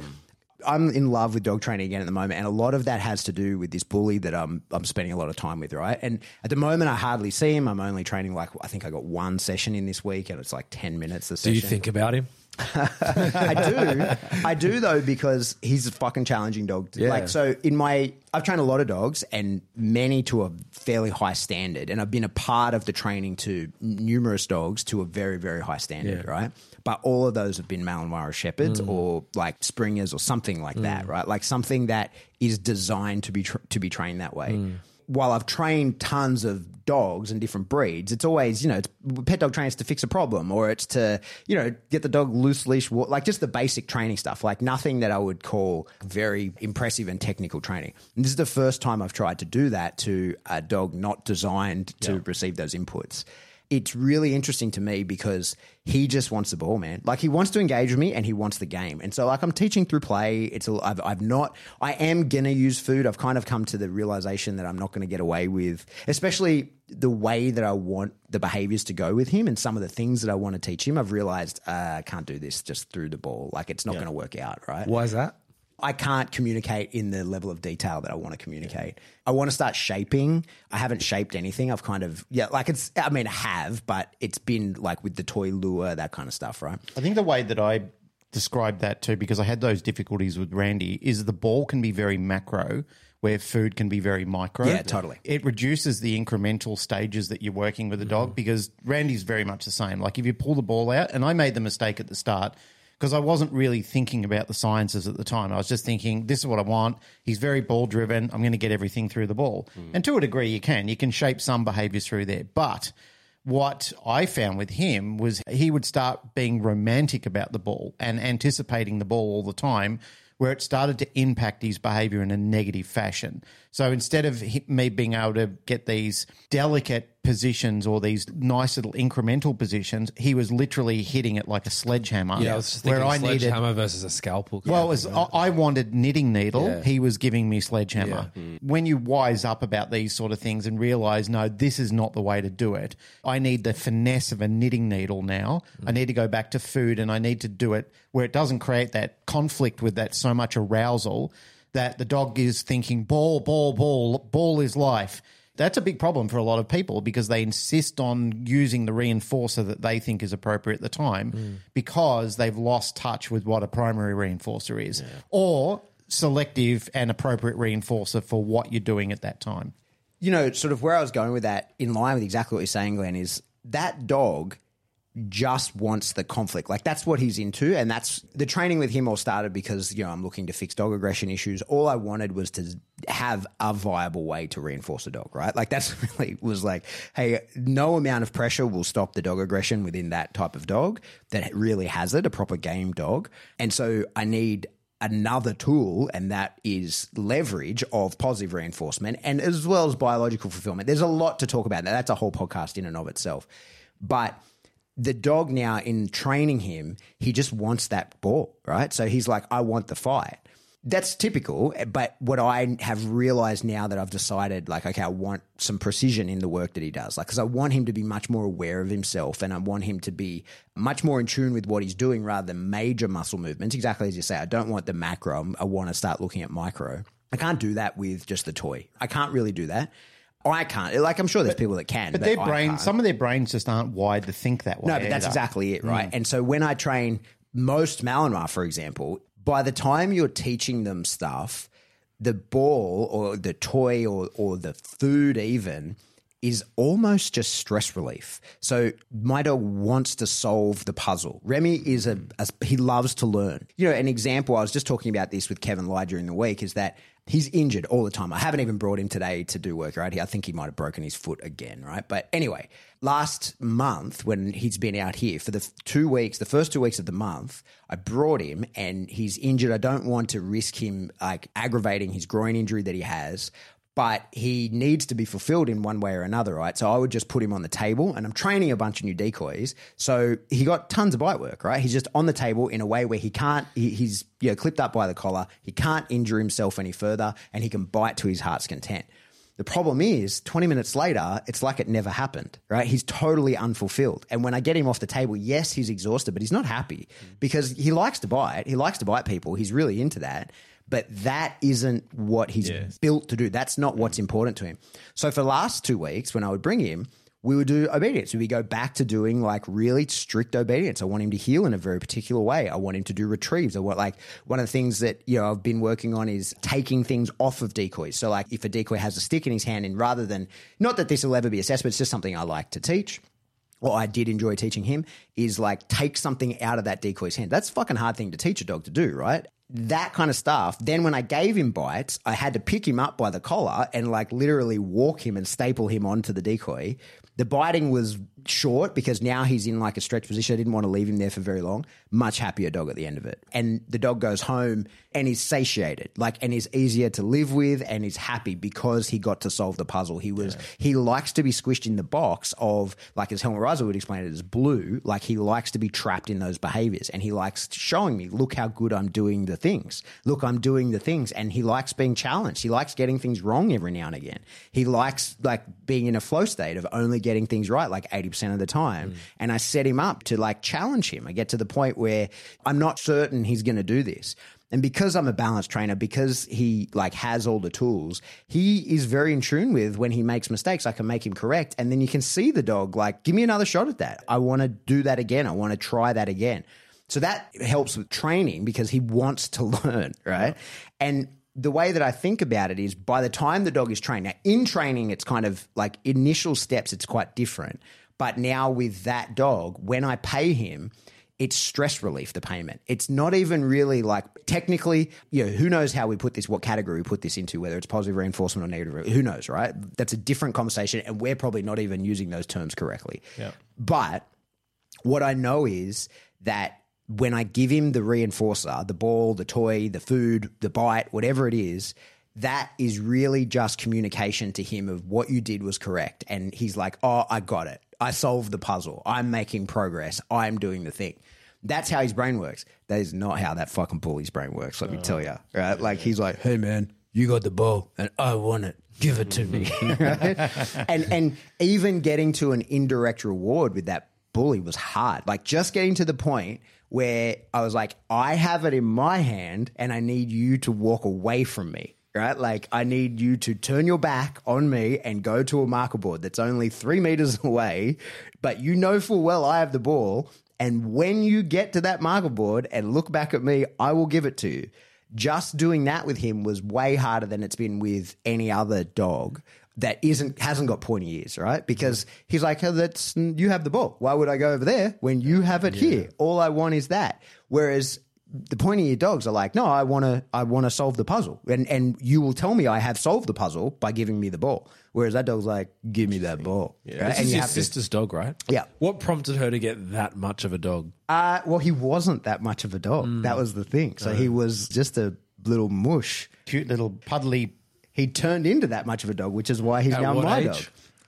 I'm in love with dog training again at the moment, and a lot of that has to do with this bully that I'm I'm spending a lot of time with, right? And at the moment, I hardly see him. I'm only training like I think I got one session in this week, and it's like ten minutes. The Do you think about him? I do. I do though because he's a fucking challenging dog. Yeah. Like so in my I've trained a lot of dogs and many to a fairly high standard and I've been a part of the training to numerous dogs to a very very high standard, Yeah. right? But all of those have been Malinois shepherds mm. or like springers or something like that, mm. right? Like something that is designed to be tr- to be trained that way mm. While I've trained tons of dogs and different breeds, it's always, you know, it's, pet dog training is to fix a problem or it's to, you know, get the dog loose leash, like just the basic training stuff, like nothing that I would call very impressive and technical training. And this is the first time I've tried to do that to a dog not designed to receive those inputs. It's really interesting to me because he just wants the ball, man. Like he wants to engage with me and he wants the game. And so like I'm teaching through play. It's a, I've, I've not, I am going to use food. I've kind of come to the realization that I'm not going to get away with, especially the way that I want the behaviors to go with him and some of the things that I want to teach him. I've realized uh, I can't do this just through the ball. Like it's not going to work out, right? Why is that? I can't communicate in the level of detail that I want to communicate. I want to start shaping. I haven't shaped anything. I've kind of yeah, like it's. I mean, I have, but it's been like with the toy lure, that kind of stuff, right? I think the way that I described that too, because I had those difficulties with Randy, is the ball can be very macro, where food can be very micro. Yeah, totally. It reduces the incremental stages that you're working with the dog mm-hmm. because Randy's very much the same. Like if you pull the ball out, and I made the mistake at the start because I wasn't really thinking about the sciences at the time. I was just thinking, this is what I want. He's very ball driven. I'm going to get everything through the ball. Hmm. And to a degree, you can. You can shape some behaviors through there. But what I found with him was he would start being romantic about the ball and anticipating the ball all the time, where it started to impact his behavior in a negative fashion. So instead of me being able to get these delicate positions or these nice little incremental positions, he was literally hitting it like a sledgehammer. Yeah, I was just thinking where I needed. sledgehammer versus a scalpel. Well, was, I I wanted knitting needle. Yeah. He was giving me sledgehammer. When you wise up about these sort of things and realize, no, this is not the way to do it. I need the finesse of a knitting needle now. Mm. I need to go back to food and I need to do it where it doesn't create that conflict with that so much arousal that the dog is thinking, ball, ball, ball, ball is life. That's a big problem for a lot of people because they insist on using the reinforcer that they think is appropriate at the time mm. because they've lost touch with what a primary reinforcer is or selective and appropriate reinforcer for what you're doing at that time. You know, sort of where I was going with that, in line with exactly what you're saying, Glenn, is that dog just wants the conflict. Like that's what he's into, and that's the training with him all started because you know I'm looking to fix dog aggression issues. All I wanted was to have a viable way to reinforce a dog, right? Like that's really was like, hey, no amount of pressure will stop the dog aggression within that type of dog that really has it, a proper game dog, and so I need another tool, and that is leverage of positive reinforcement and as well as biological fulfillment. There's a lot to talk about. That's a whole podcast in and of itself. But the dog now, in training him, he just wants that ball, right? So he's like, I want the fight. That's typical, but what I have realized now that I've decided, like, okay, I want some precision in the work that he does, like, because I want him to be much more aware of himself, and I want him to be much more in tune with what he's doing rather than major muscle movements. Exactly as you say, I don't want the macro. I want to start looking at micro. I can't do that with just the toy. I can't really do that. I can't. Like, I'm sure there's people that can, But their I brain, can't. some of their brains just aren't wired to think that way. No, but that's either. exactly it, right? Mm. And so when I train most Malinois, for example, by the time you're teaching them stuff, the ball or the toy or, or the food even is almost just stress relief. So dog wants to solve the puzzle. Remy is a, a he loves to learn. You know, an example I was just talking about this with Kevin Lai during the week is that he's injured all the time. I haven't even brought him today to do work, right? I think he might have broken his foot again, right? But anyway, last month when he's been out here for the two weeks, the first two weeks of the month, I brought him and he's injured. I don't want to risk him like aggravating his groin injury that he has but he needs to be fulfilled in one way or another, right? So I would just put him on the table and I'm training a bunch of new decoys. So he got tons of bite work, right? He's just on the table in a way where he can't, he, he's you know, clipped up by the collar. He can't injure himself any further and he can bite to his heart's content. The problem is, 20 minutes later, it's like it never happened, right? He's totally unfulfilled. And when I get him off the table, yes, he's exhausted, but he's not happy because he likes to bite. He likes to bite people. He's really into that. But that isn't what he's built to do. That's not what's mm. important to him. So for the last two weeks, when I would bring him, we would do obedience. We would go back to doing like really strict obedience. I want him to heel in a very particular way. I want him to do retrieves. I want like one of the things that you know I've been working on is taking things off of decoys. So like if a decoy has a stick in his hand, and rather than not that this will ever be assessed, but it's just something I like to teach. What I did enjoy teaching him is like take something out of that decoy's hand. That's a fucking hard thing to teach a dog to do, right? That kind of stuff. Then when I gave him bites, I had to pick him up by the collar and like literally walk him and staple him onto the decoy. The biting was short because now he's in like a stretch position. I didn't want to leave him there for very long. Much happier dog at the end of it. And the dog goes home and is satiated, like, and is easier to live with and is happy because he got to solve the puzzle. He was, he likes to be squished in the box of, like, as Helmut Raiser would explain it as blue, like, he likes to be trapped in those behaviors and he likes showing me, look how good I'm doing the things. Look, I'm doing the things. And he likes being challenged. He likes getting things wrong every now and again. He likes, like, being in a flow state of only getting things right, like 80% of the time. Mm. And I set him up to, like, challenge him. I get to the point where I'm not certain he's going to do this. And because I'm a balance trainer, because he like has all the tools, he is very in tune with when he makes mistakes, I can make him correct. And then you can see the dog like, give me another shot at that. I want to do that again. I want to try that again. So that helps with training because he wants to learn, right? And the way that I think about it is by the time the dog is trained, now in training, it's kind of like initial steps, it's quite different. But now with that dog, when I pay him, it's stress relief, the payment. It's not even really like technically, you know, who knows how we put this, what category we put this into, whether it's positive reinforcement or negative, who knows, right? That's a different conversation. And we're probably not even using those terms correctly. Yeah. But what I know is that when I give him the reinforcer, the ball, the toy, the food, the bite, whatever it is, that is really just communication to him of what you did was correct. And he's like, oh, I got it. I solved the puzzle. I'm making progress. I'm doing the thing. That's how his brain works. That is not how that fucking bully's brain works, let me oh. tell you. Right? Like he's like, hey man, you got the ball and I want it. Give it to me. right? And and even getting to an indirect reward with that bully was hard. Like just getting to the point where I was like, I have it in my hand and I need you to walk away from me. Right? Like, I need you to turn your back on me and go to a marker board that's only three meters away, but you know full well I have the ball. And when you get to that marker board and look back at me, I will give it to you. Just doing that with him was way harder than it's been with any other dog that isn't hasn't got pointy ears, right? Because he's like, oh, "That's you have the ball. Why would I go over there when you have it here? All I want is that." Whereas the pointy ear dogs are like, "No, I want to, I want to solve the puzzle," and and you will tell me I have solved the puzzle by giving me the ball. Whereas that dog's like, "Give me that ball," right? This and is you your have to- sister's dog, right? Yeah. What prompted her to get that much of a dog? Uh, well, he wasn't that much of a dog. That was the thing. So he was just a little mush. Cute little puddly. He turned into that much of a dog, which is why he's At now what my age? dog.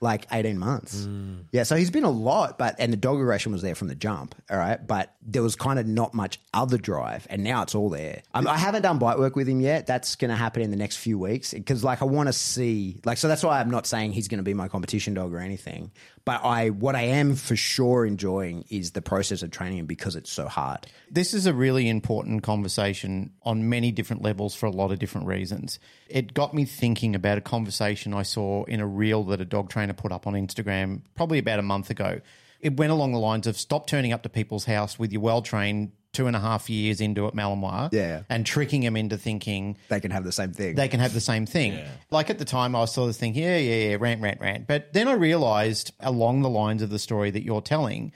Like 18 months. Yeah, so he's been a lot, but and the dog aggression was there from the jump, all right? But there was kind of not much other drive, and now it's all there. Um, I haven't done bite work with him yet. That's going to happen in the next few weeks because, like, I want to see, like, so that's why I'm not saying he's going to be my competition dog or anything. But I, what I am for sure enjoying is the process of training because it's so hard. This is a really important conversation on many different levels for a lot of different reasons. It got me thinking about a conversation I saw in a reel that a dog trainer put up on Instagram probably about a month ago. It went along the lines of stop turning up to people's house with your well trained two and a half years into at Malinois Yeah. and tricking them into thinking They can have the same thing. they can have the same thing. Like at the time, I was sort of thinking, yeah, yeah, yeah, rant, rant, rant. But then I realized along the lines of the story that you're telling,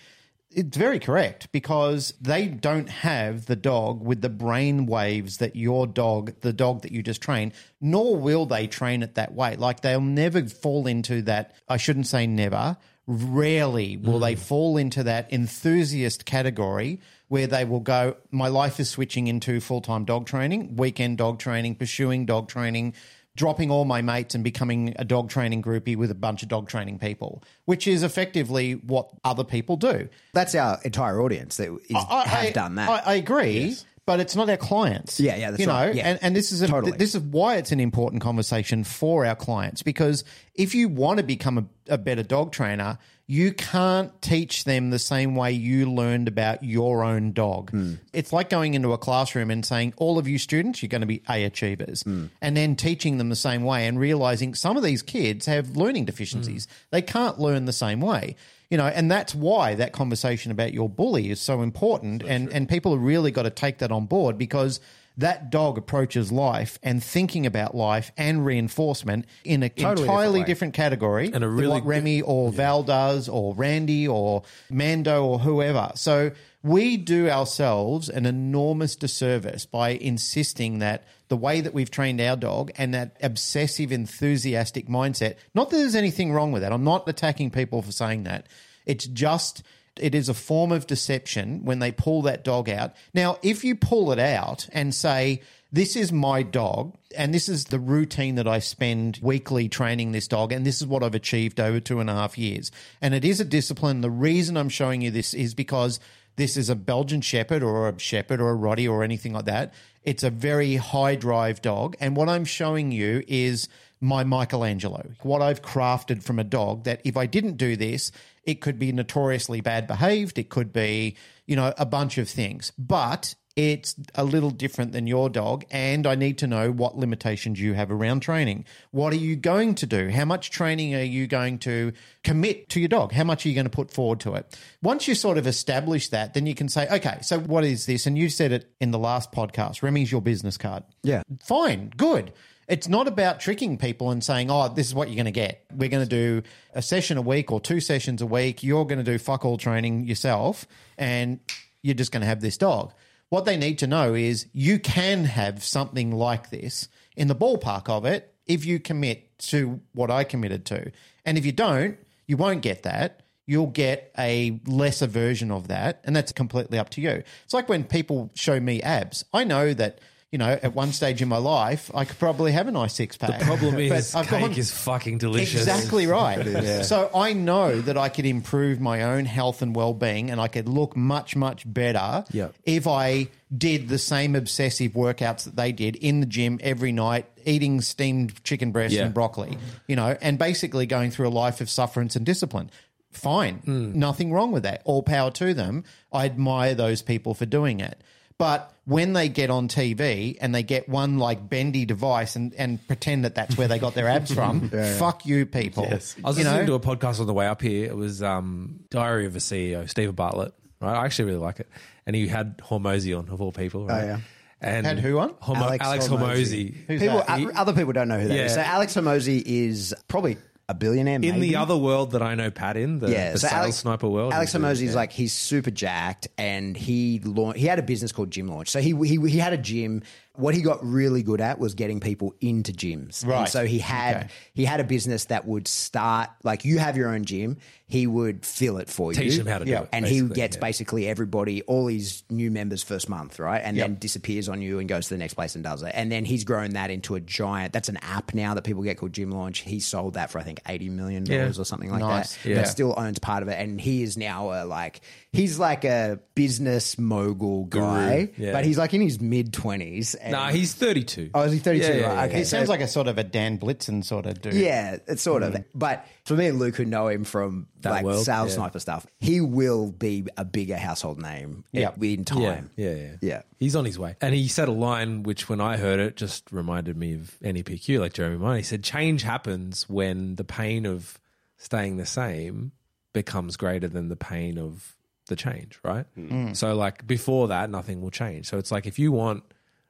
it's very correct because they don't have the dog with the brain waves that your dog, the dog that you just trained, nor will they train it that way. Like they'll never fall into that. I shouldn't say never. Rarely will they mm. fall into that enthusiast category where they will go, My life is switching into full time dog training, weekend dog training, pursuing dog training, dropping all my mates and becoming a dog training groupie with a bunch of dog training people, which is effectively what other people do. That's our entire audience that is, I, have done that. I, I agree. but it's not our clients. Yeah, yeah, that's you know, right. Yeah. and, and this is a, Totally. this is why it's an important conversation for our clients because if you want to become a, a better dog trainer, you can't teach them the same way you learned about your own dog. Hmm. It's like going into a classroom and saying, all of you students, you're going to be A achievers, Hmm. and then teaching them the same way and realizing some of these kids have learning deficiencies. Hmm. They can't learn the same way. You know, and that's why that conversation about your bully is so important. and, and people have really got to take that on board because that dog approaches life and thinking about life and reinforcement in a Totally entirely different different category And a than really what Remy or Val does or Randy or Mando or whoever. So we do ourselves an enormous disservice by insisting that the way that we've trained our dog and that obsessive, enthusiastic mindset, not that there's anything wrong with that. I'm not attacking people for saying that. It's just it is a form of deception when they pull that dog out. Now, if you pull it out and say, this is my dog, and this is the routine that I spend weekly training this dog, and this is what I've achieved over two and a half years. And it is a discipline. The reason I'm showing you this is because this is a Belgian Shepherd or a Shepherd or a Rottie or anything like that. It's a very high drive dog. And what I'm showing you is my Michelangelo, what I've crafted from a dog that if I didn't do this, it could be notoriously bad behaved. It could be, you know, a bunch of things. But it's a little different than your dog. And I need to know what limitations you have around training. What are you going to do? How much training are you going to commit to your dog? How much are you going to put forward to it? Once you sort of establish that, then you can say, okay, so what is this? And you said it in the last podcast Remy's your business card. Yeah. Fine, good. It's not about tricking people and saying, oh, this is what you're going to get. We're going to do a session a week or two sessions a week. You're going to do fuck all training yourself and you're just going to have this dog. What they need to know is you can have something like this in the ballpark of it if you commit to what I committed to. And if you don't, you won't get that. You'll get a lesser version of that. And that's completely up to you. It's like when people show me abs. I know that. You know, at one stage in my life, I could probably have a nice six pack. The problem is, I've cake gone- is fucking delicious. Exactly right. So I know that I could improve my own health and well-being, and I could look much, much better Yep. if I did the same obsessive workouts that they did in the gym every night, eating steamed chicken breast Yeah. and broccoli. You know, and basically going through a life of sufferance and discipline. Fine, hmm. nothing wrong with that. All power to them. I admire those people for doing it. But when they get on TV and they get one like bendy device and, and pretend that that's where they got their abs from, fuck you people. Yes. I was you listening know? to a podcast on the way up here. It was um, Diary of a CEO, Steven Bartlett. Right, I actually really like it, and he had Hormozi on of all people. Right? yeah. And Had who on? Hormo- Alex, Alex Hormozi. Who's People, that? other people don't know who that is. Yeah. So Alex Hormozi is probably a billionaire. In maybe. the other world that I know Pat in, the, yeah, the so sales Alex, sniper world. Alex is- Hormozi is like he's super jacked, and he launched. He had a business called Gym Launch. So he he he had a gym. What he got really good at was getting people into gyms. And Right. so he had Okay. he had a business that would start like you have your own gym. He would fill it for you. Teach them how to do it, and he basically, gets yeah. basically everybody, all his new members first month, right? And then Yep. disappears on you and goes to the next place and does it. And then he's grown that into a giant. That's an app now that people get called Gym Launch. He sold that for I think eighty million dollars Yeah. or something like Nice. that. Yeah. That still owns part of it, and he is now a like he's like a business mogul guy, yeah. but he's like in his mid twenties. Nah, he's 32. oh, is he thirty two? Yeah, yeah, right? yeah, okay, He so- sounds like a sort of a Dan Blitzen sort of dude. yeah, it's sort of. Mm. But for me and Luke, who know him from That like world, sales yeah. sniper stuff, he will be a bigger household name Yeah. in time. Yeah, yeah, yeah. Yeah. He's on his way. And he said a line which, when I heard it, just reminded me of NEPQ, like Jeremy Miner. He said, Change happens when the pain of staying the same becomes greater than the pain of the change, right? Mm. So, like, before that, nothing will change. So, it's like if you want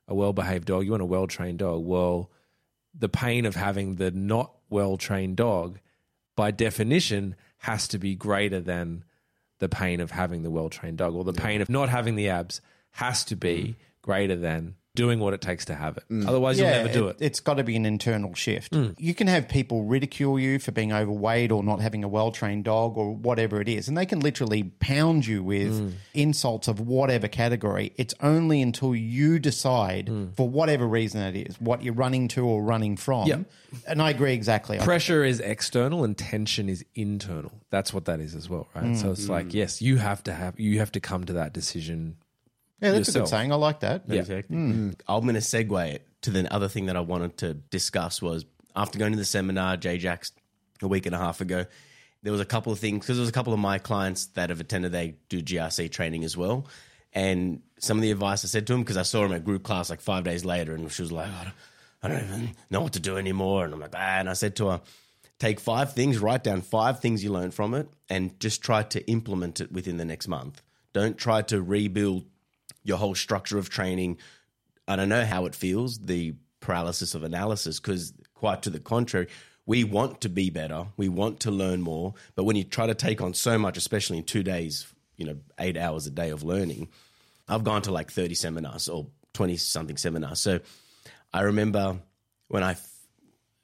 a well behaved dog, you want a well trained dog, well, the pain of having the not well trained dog, by definition, has to be greater than the pain of having the well trained dog, or the pain of not having the abs has to be mm. greater than doing what it takes to have it. Mm. Otherwise, you'll never do it. It. has got to be an internal shift. Mm. You can have people ridicule you for being overweight or not having a well trained dog or whatever it is, and they can literally pound you with mm. insults of whatever category. It's only until you decide, for whatever reason it is, what you're running to or running from. Yep. And I agree exactly. Pressure is external and tension is internal. That's what that is as well, right? So it's like, yes, you have to have you have to come to that decision Yeah, that's a good saying. I like that. Yeah. Exactly. I'm going to segue it to the other thing that I wanted to discuss was after going to the seminar, JJax, a week and a half ago, there was a couple of things because there was a couple of my clients that have attended, they do GRC training as well. And some of the advice I said to him, because I saw him at group class like five days later, and she was like, I don't, I don't even know what to do anymore. And I'm like, ah. And I said to her, take five things, write down five things you learned from it, and just try to implement it within the next month. Don't try to rebuild your whole structure of training. I don't know how it feels, the paralysis of analysis, because quite to the contrary, we want to be better, we want to learn more, but when you try to take on so much, especially in two days, you know, eight hours a day of learning, I've gone to like 30 seminars or 20 something seminars. So I remember when I,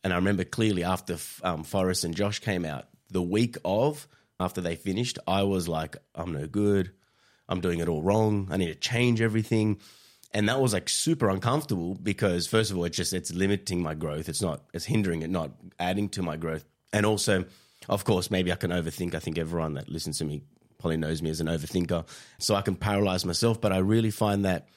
and I remember clearly after um, Forrest and Josh came out, the week of, after they finished, I was like, I'm no good. I'm doing it all wrong. I need to change everything. And that was like super uncomfortable because first of all, it's just it's limiting my growth. It's not it's hindering it, not adding to my growth. And also, of course, maybe I can overthink. I think everyone that listens to me probably knows me as an overthinker. So I can paralyze myself. But I really find that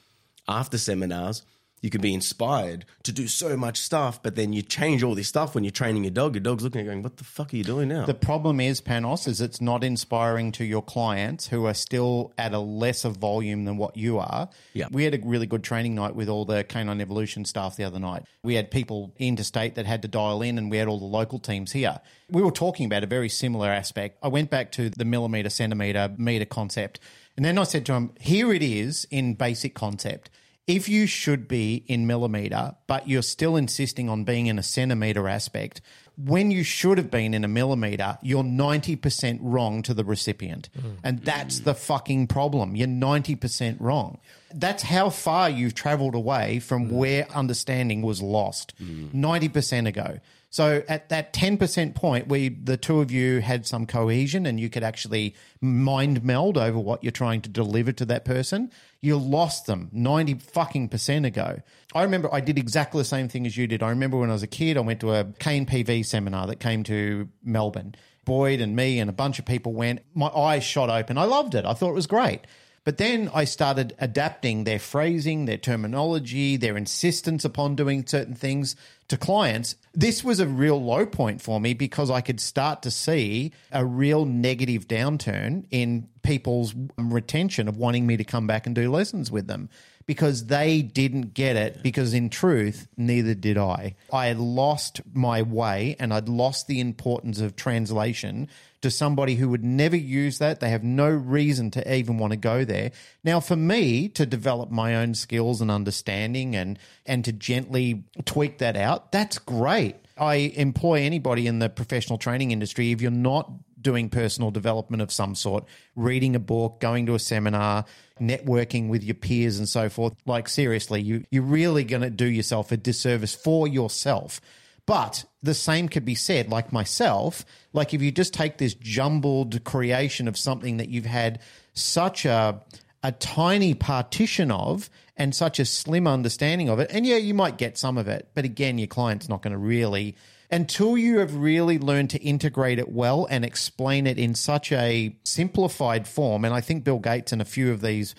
after seminars, you can be inspired to do so much stuff, but then you change all this stuff when you're training your dog. Your dog's looking at you going, What the fuck are you doing now? The problem is, Panos, is it's not inspiring to your clients who are still at a lesser volume than what you are. Yeah. We had a really good training night with all the Canine Evolution staff the other night. We had people interstate that had to dial in, and we had all the local teams here. We were talking about a very similar aspect. I went back to the millimeter, centimeter, meter concept, and then I said to him, Here it is in basic concept if you should be in millimeter, but you're still insisting on being in a centimeter aspect, when you should have been in a millimeter, you're 90% wrong to the recipient. Mm. And that's the fucking problem. You're 90% wrong. That's how far you've traveled away from mm. where understanding was lost mm. 90% ago. So at that 10% point where the two of you had some cohesion and you could actually mind meld over what you're trying to deliver to that person, you lost them 90 fucking percent ago. I remember I did exactly the same thing as you did. I remember when I was a kid, I went to a KNPV seminar that came to Melbourne. Boyd and me and a bunch of people went. My eyes shot open. I loved it. I thought it was great. But then I started adapting their phrasing, their terminology, their insistence upon doing certain things to clients. This was a real low point for me because I could start to see a real negative downturn in people's retention of wanting me to come back and do lessons with them because they didn't get it because in truth neither did I. I lost my way and I'd lost the importance of translation to somebody who would never use that. They have no reason to even want to go there. Now, for me to develop my own skills and understanding and and to gently tweak that out, that's great. I employ anybody in the professional training industry. If you're not doing personal development of some sort, reading a book, going to a seminar, networking with your peers and so forth, like seriously, you you're really going to do yourself a disservice for yourself. But the same could be said, like myself, like if you just take this jumbled creation of something that you've had such a a tiny partition of and such a slim understanding of it, and yeah, you might get some of it, but again, your client's not going to really until you have really learned to integrate it well and explain it in such a simplified form. And I think Bill Gates and a few of these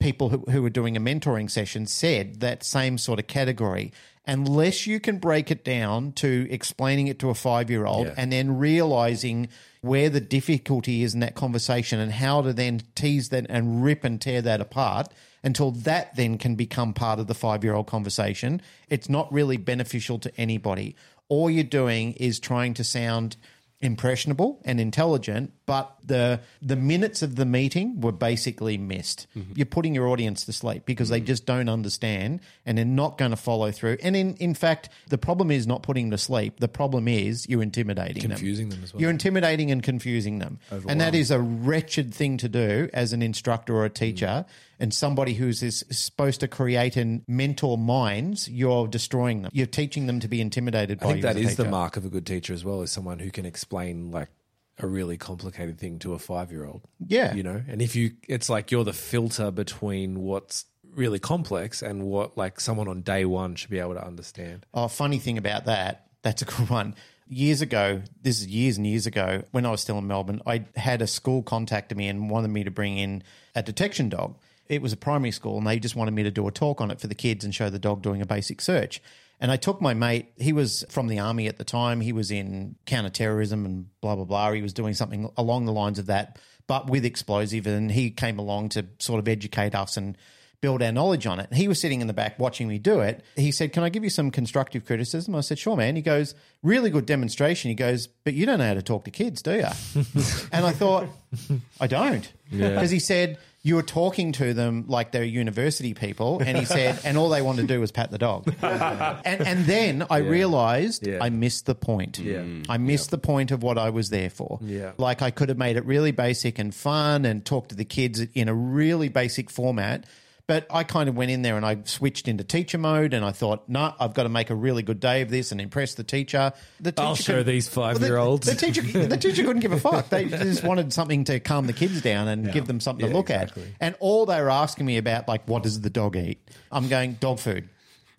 people who, who were doing a mentoring session said that same sort of category. Unless you can break it down to explaining it to a five year old and then realizing where the difficulty is in that conversation and how to then tease that and rip and tear that apart until that then can become part of the five year old conversation, it's not really beneficial to anybody. All you're doing is trying to sound impressionable and intelligent, but the the minutes of the meeting were basically missed. Mm-hmm. You're putting your audience to sleep because they mm. just don't understand and they're not going to follow through. And in in fact, the problem is not putting them to sleep. The problem is you're intimidating Confusing them. them as well. You're intimidating and confusing them. And that is a wretched thing to do as an instructor or a teacher mm. and somebody who's is supposed to create and mentor minds, you're destroying them. You're teaching them to be intimidated by I think that is the mark of a good teacher as well, is someone who can explain like a really complicated thing to a five year old. Yeah. You know? And if you it's like you're the filter between what's really complex and what like someone on day one should be able to understand. Oh, funny thing about that, that's a good one. Years ago, this is years and years ago, when I was still in Melbourne, I had a school contact me and wanted me to bring in a detection dog. It was a primary school, and they just wanted me to do a talk on it for the kids and show the dog doing a basic search. And I took my mate, he was from the army at the time. He was in counterterrorism and blah, blah, blah. He was doing something along the lines of that, but with explosive. And he came along to sort of educate us and build our knowledge on it. He was sitting in the back watching me do it. He said, Can I give you some constructive criticism? I said, Sure, man. He goes, Really good demonstration. He goes, But you don't know how to talk to kids, do you? and I thought, I don't. Because he said, you were talking to them like they're university people, and he said, and all they wanted to do was pat the dog. and, and then I realized Yeah. I missed the point. Yeah. I mm. missed the point of what I was there for. Yeah. Like I could have made it really basic and fun and talked to the kids in a really basic format. But I kind of went in there and I switched into teacher mode and I thought, no, I've got to make a really good day of this and impress the teacher. The teacher I'll show these five-year-olds. The, teacher, the teacher couldn't give a fuck. They just wanted something to calm the kids down and give them something to look at. And all they were asking me about, like, what does the dog eat? I'm going dog food.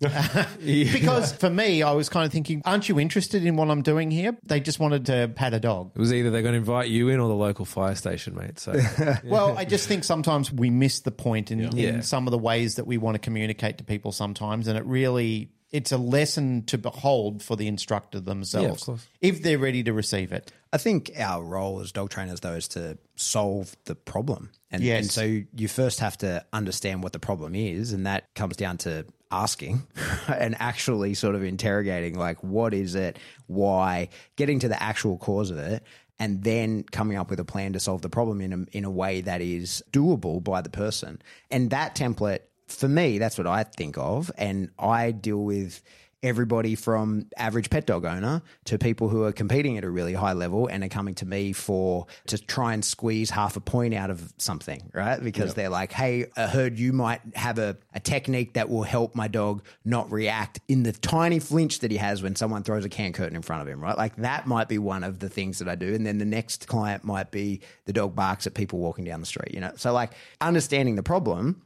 because for me, I was kind of thinking, aren't you interested in what I'm doing here? They just wanted to pat a dog. It was either they're going to invite you in or the local fire station, mate. So Well, I just think sometimes we miss the point in, in Yeah. some of the ways that we want to communicate to people sometimes, and it really it's a lesson to behold for the instructor themselves course. if they're ready to receive it. I think our role as dog trainers, though, is to solve the problem. And, Yes. and so you first have to understand what the problem is. And that comes down to asking and actually sort of interrogating, like, what is it? Why? Getting to the actual cause of it. And then coming up with a plan to solve the problem in a, in a way that is doable by the person. And that template, for me, that's what I think of. And I deal with everybody from average pet dog owner to people who are competing at a really high level and are coming to me for to try and squeeze half a point out of something, right? Because they're like, hey, I heard you might have a, a technique that will help my dog not react in the tiny flinch that he has when someone throws a can curtain in front of him, right? Like that might be one of the things that I do. And then the next client might be the dog barks at people walking down the street, you know? So like understanding the problem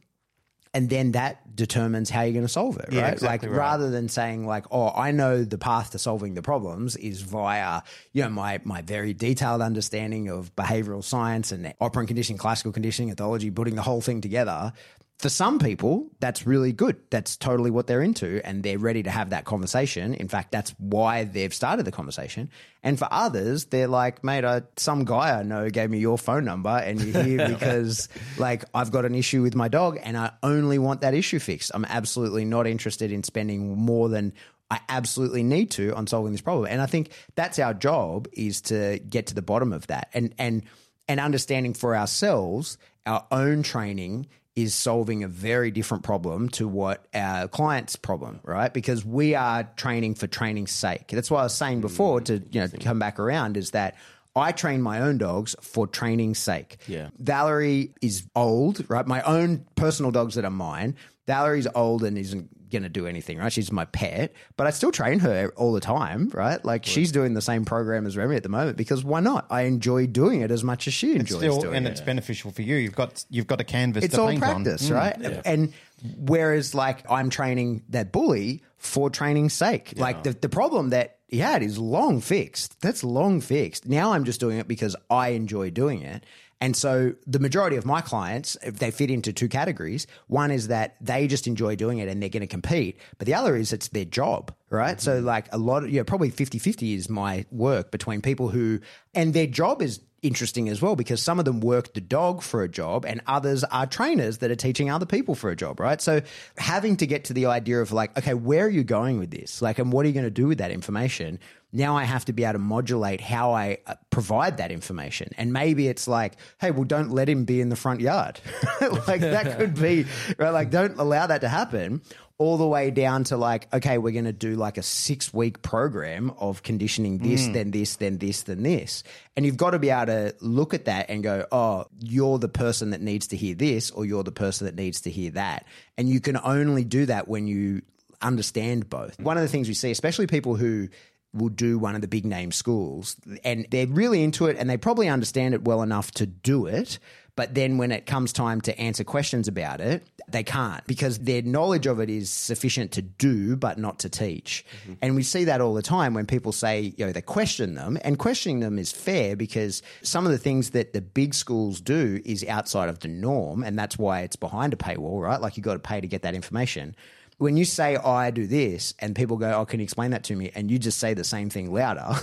and then that determines how you're going to solve it, right? Yeah, exactly like right. rather than saying like, "Oh, I know the path to solving the problems is via you know my my very detailed understanding of behavioral science and operant conditioning, classical conditioning, ethology, putting the whole thing together." For some people, that's really good. That's totally what they're into, and they're ready to have that conversation. In fact, that's why they've started the conversation. And for others, they're like, "Mate, I, some guy I know gave me your phone number, and you're here because like I've got an issue with my dog, and I only want that issue fixed. I'm absolutely not interested in spending more than I absolutely need to on solving this problem. And I think that's our job is to get to the bottom of that and and and understanding for ourselves our own training is solving a very different problem to what our client's problem, right? Because we are training for training's sake. That's what I was saying before mm. to you know come back around is that I train my own dogs for training's sake. Yeah. Valerie is old, right? My own personal dogs that are mine. Valerie's old and isn't going to do anything, right? She's my pet, but I still train her all the time, right? Like she's doing the same program as Remy at the moment because why not? I enjoy doing it as much as she enjoys Still, doing and it And it's beneficial for you. You've got you've got a canvas. it's to all paint on. practice, Mm. right? And whereas like I'm training that bully for training's sake. Like the, the problem that he had is long fixed. That's long fixed. Now I'm just doing it because I enjoy doing it. And so the majority of my clients, if they fit into two categories, one is that they just enjoy doing it and they're going to compete. But the other is it's their job, right? So mm-hmm. like a lot of, yeah, probably 50 50 is my work between people who, and their job is interesting as well because some of them work the dog for a job and others are trainers that are teaching other people for a job, right? So having to get to the idea of like, okay, where are you going with this? Like, and what are you going to do with that information? Now I have to be able to modulate how I uh, provide that information. And maybe it's like, hey, well, don't let him be in the front yard. like that could be, right? Like, don't allow that to happen all the way down to like, okay, we're going to do like a six week program of conditioning this, mm. then this, then this, then this. And you've got to be able to look at that and go, oh, you're the person that needs to hear this, or you're the person that needs to hear that. And you can only do that when you understand both. One of the things we see, especially people who will do one of the big name schools and they're really into it and they probably understand it well enough to do it. But then when it comes time to answer questions about it, they can't because their knowledge of it is sufficient to do, but not to teach. Mm-hmm. And we see that all the time when people say, you know, they question them, and questioning them is fair because some of the things that the big schools do is outside of the norm, and that's why it's behind a paywall, right? Like you got to pay to get that information. When you say I do this, and people go, "Oh, can you explain that to me?" and you just say the same thing louder,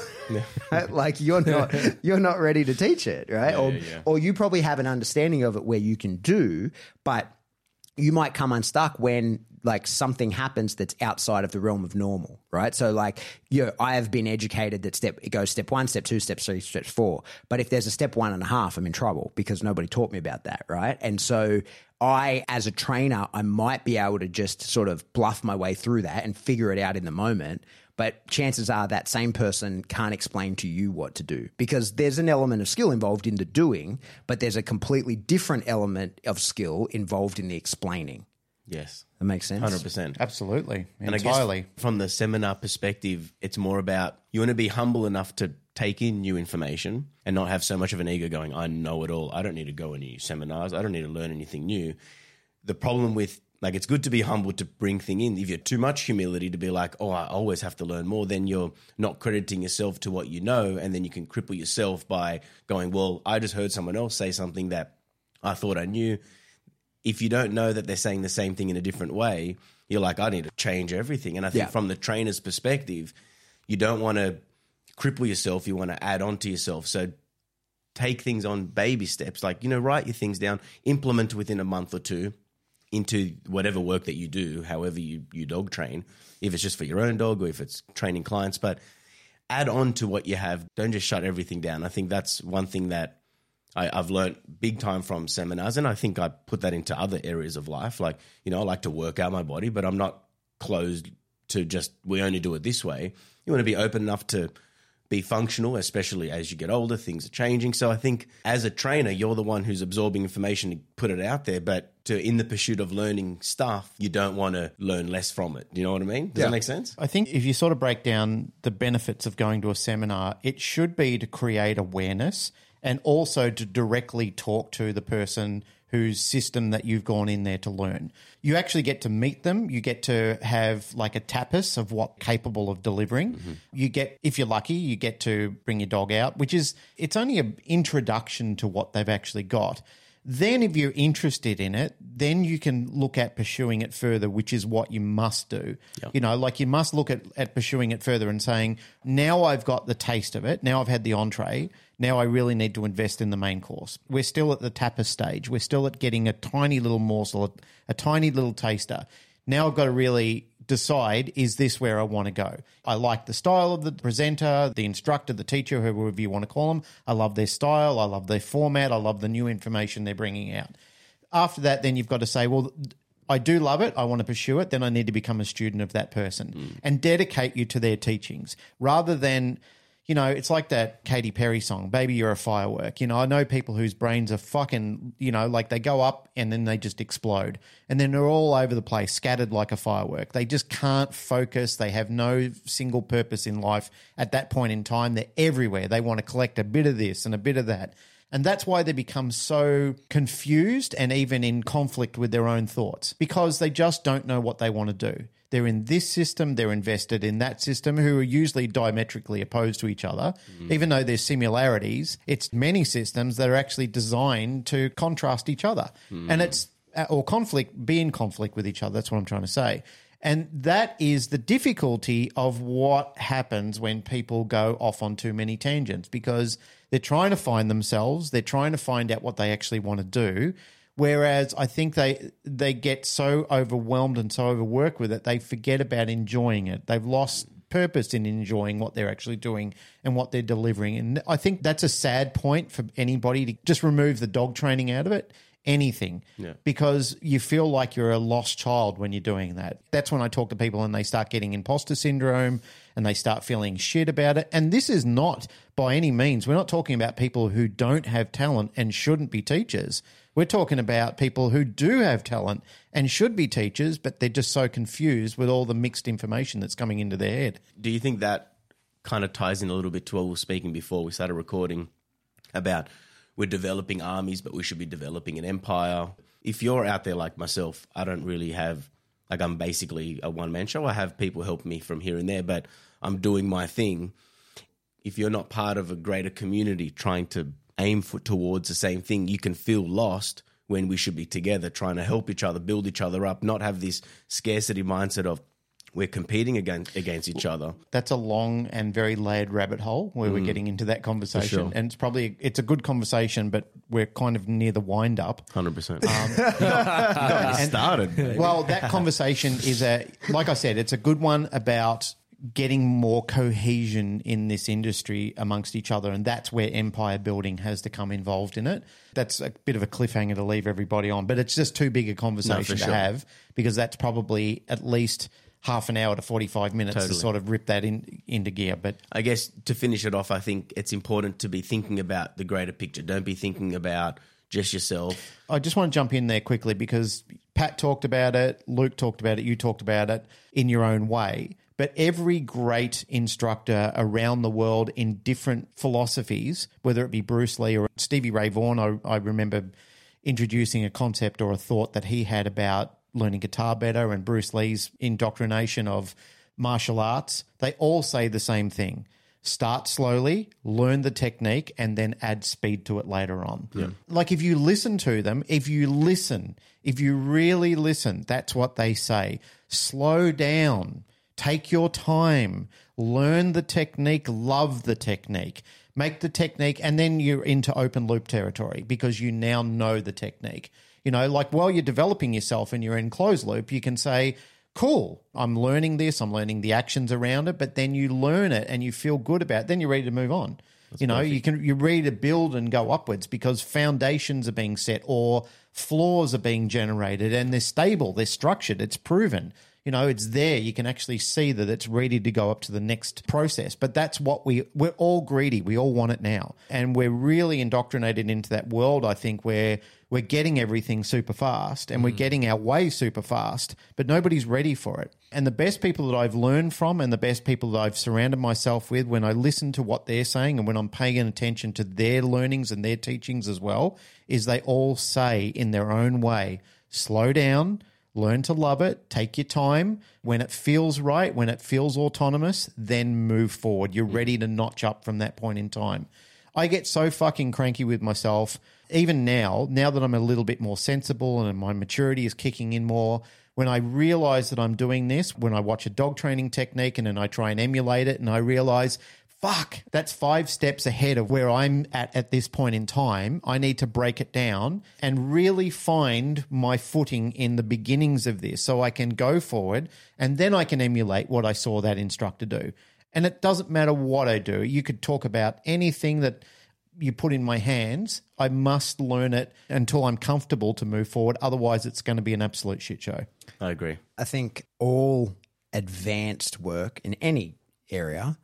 like you're not you're not ready to teach it, right? or yeah, yeah. or you probably have an understanding of it where you can do, but you might come unstuck when like something happens that's outside of the realm of normal, right? So like, you know, I have been educated that step it goes step one, step two, step three, step four. But if there's a step one and a half, I'm in trouble because nobody taught me about that, right? And so I, as a trainer, I might be able to just sort of bluff my way through that and figure it out in the moment. But chances are that same person can't explain to you what to do because there's an element of skill involved in the doing, but there's a completely different element of skill involved in the explaining. Yes. That makes sense. Hundred percent. Absolutely. And I Entirely. guess from the seminar perspective, it's more about you want to be humble enough to take in new information and not have so much of an ego going, I know it all. I don't need to go any seminars. I don't need to learn anything new. The problem with like it's good to be humble to bring thing in. If you're too much humility to be like, oh, I always have to learn more, then you're not crediting yourself to what you know, and then you can cripple yourself by going, well, I just heard someone else say something that I thought I knew if you don't know that they're saying the same thing in a different way, you're like, I need to change everything. And I think Yeah. from the trainer's perspective, you don't want to cripple yourself. You want to add on to yourself. So take things on baby steps. Like, you know, write your things down, implement within a month or two into whatever work that you do, however you, you dog train, if it's just for your own dog or if it's training clients. But add on to what you have. Don't just shut everything down. I think that's one thing that I, I've learned big time from seminars, and I think I put that into other areas of life. Like, you know, I like to work out my body, but I'm not closed to just we only do it this way. You want to be open enough to be functional, especially as you get older. Things are changing. So I think as a trainer, you're the one who's absorbing information to put it out there. But to in the pursuit of learning stuff, you don't want to learn less from it. Do you know what I mean? Does that make sense? I think if you sort of break down the benefits of going to a seminar, it should be to create awareness and also to directly talk to the person whose system that you've gone in there to learn. You actually get to meet them. You get to have like a tapas of what capable of delivering. Mm-hmm. You get, if you're lucky, you get to bring your dog out, which is, it's only an introduction to what they've actually got. Then, if you're interested in it, then you can look at pursuing it further, which is what you must do. You know, like you must look at, at pursuing it further and saying, now I've got the taste of it. Now I've had the entree. Now I really need to invest in the main course. We're still at the tapas stage. We're still at getting a tiny little morsel, a, a tiny little taster. Now I've got to really decide is this where I want to go? I like the style of the presenter, the instructor, the teacher, whoever you want to call them. I love their style. I love their format. I love the new information they're bringing out. After that, then you've got to say, well, I do love it. I want to pursue it. Then I need to become a student of that person hmm. and dedicate you to their teachings rather than you know, it's like that Katy Perry song, Baby, You're a Firework. You know, I know people whose brains are fucking, you know, like they go up and then they just explode. And then they're all over the place, scattered like a firework. They just can't focus. They have no single purpose in life at that point in time. They're everywhere. They want to collect a bit of this and a bit of that. And that's why they become so confused and even in conflict with their own thoughts because they just don't know what they want to do. They're in this system, they're invested in that system, who are usually diametrically opposed to each other. Mm. Even though there's similarities, it's many systems that are actually designed to contrast each other. Mm. And it's, uh, or conflict, be in conflict with each other. That's what I'm trying to say. And that is the difficulty of what happens when people go off on too many tangents because they're trying to find themselves, they're trying to find out what they actually want to do. Whereas I think they they get so overwhelmed and so overworked with it, they forget about enjoying it. They've lost purpose in enjoying what they're actually doing and what they're delivering. And I think that's a sad point for anybody to just remove the dog training out of it. Anything, because you feel like you're a lost child when you're doing that. That's when I talk to people and they start getting imposter syndrome and they start feeling shit about it. And this is not by any means, we're not talking about people who don't have talent and shouldn't be teachers. We're talking about people who do have talent and should be teachers, but they're just so confused with all the mixed information that's coming into their head. Do you think that kind of ties in a little bit to what we were speaking before we started recording about we're developing armies, but we should be developing an empire? if you're out there like myself, I don't really have like I'm basically a one man show. I have people help me from here and there, but I'm doing my thing. If you're not part of a greater community trying to aim for towards the same thing, you can feel lost when we should be together trying to help each other, build each other up, not have this scarcity mindset of we're competing against against each other. That's a long and very layered rabbit hole where we're mm. getting into that conversation, sure. and it's probably it's a good conversation, but we're kind of near the wind up. Hundred percent. Um, started. baby. Well, that conversation is a like I said, it's a good one about getting more cohesion in this industry amongst each other, and that's where empire building has to come involved in it. That's a bit of a cliffhanger to leave everybody on, but it's just too big a conversation to sure. have because that's probably at least half an hour to forty five minutes to sort of rip that in into gear. But I guess to finish it off, I think it's important to be thinking about the greater picture. Don't be thinking about just yourself. I just want to jump in there quickly because Pat talked about it, Luke talked about it, you talked about it in your own way. But every great instructor around the world in different philosophies, whether it be Bruce Lee or Stevie Ray Vaughan, I, I remember introducing a concept or a thought that he had about learning guitar better and Bruce Lee's indoctrination of martial arts, they all say the same thing. Start slowly, learn the technique, and then add speed to it later on. Like if you listen to them, if you listen, if you really listen, that's what they say. Slow down, take your time, learn the technique, love the technique, make the technique, and then you're into open loop territory because you now know the technique. You know, like while you're developing yourself and you're in closed loop, you can say, cool, I'm learning this, I'm learning the actions around it, but then you learn it and you feel good about it, then you're ready to move on. you know, you can you're ready to build and go upwards because foundations are being set or floors are being generated and they're stable, they're structured, it's proven. You know, it's there. You can actually see that it's ready to go up to the next process. But that's what we we're all greedy. We all want it now. And we're really indoctrinated into that world, I think, where we're getting everything super fast and we're mm. getting our way super fast, but nobody's ready for it. And the best people that I've learned from and the best people that I've surrounded myself with, when I listen to what they're saying and when I'm paying attention to their learnings and their teachings as well, is they all say in their own way, slow down, learn to love it, take your time. When it feels right, when it feels autonomous, then move forward. You're ready to notch up from that point in time. I get so fucking cranky with myself. Even now, now that I'm a little bit more sensible and my maturity is kicking in more, when I realize that I'm doing this, when I watch a dog training technique and then I try and emulate it and I realize, fuck, that's five steps ahead of where I'm at at this point in time. I need to break it down and really find my footing in the beginnings of this so I can go forward and then I can emulate what I saw that instructor do. And it doesn't matter what I do. You could talk about anything that you put in my hands. I must learn it until I'm comfortable to move forward. Otherwise, it's going to be an absolute shit show. I agree. I think all advanced work in any area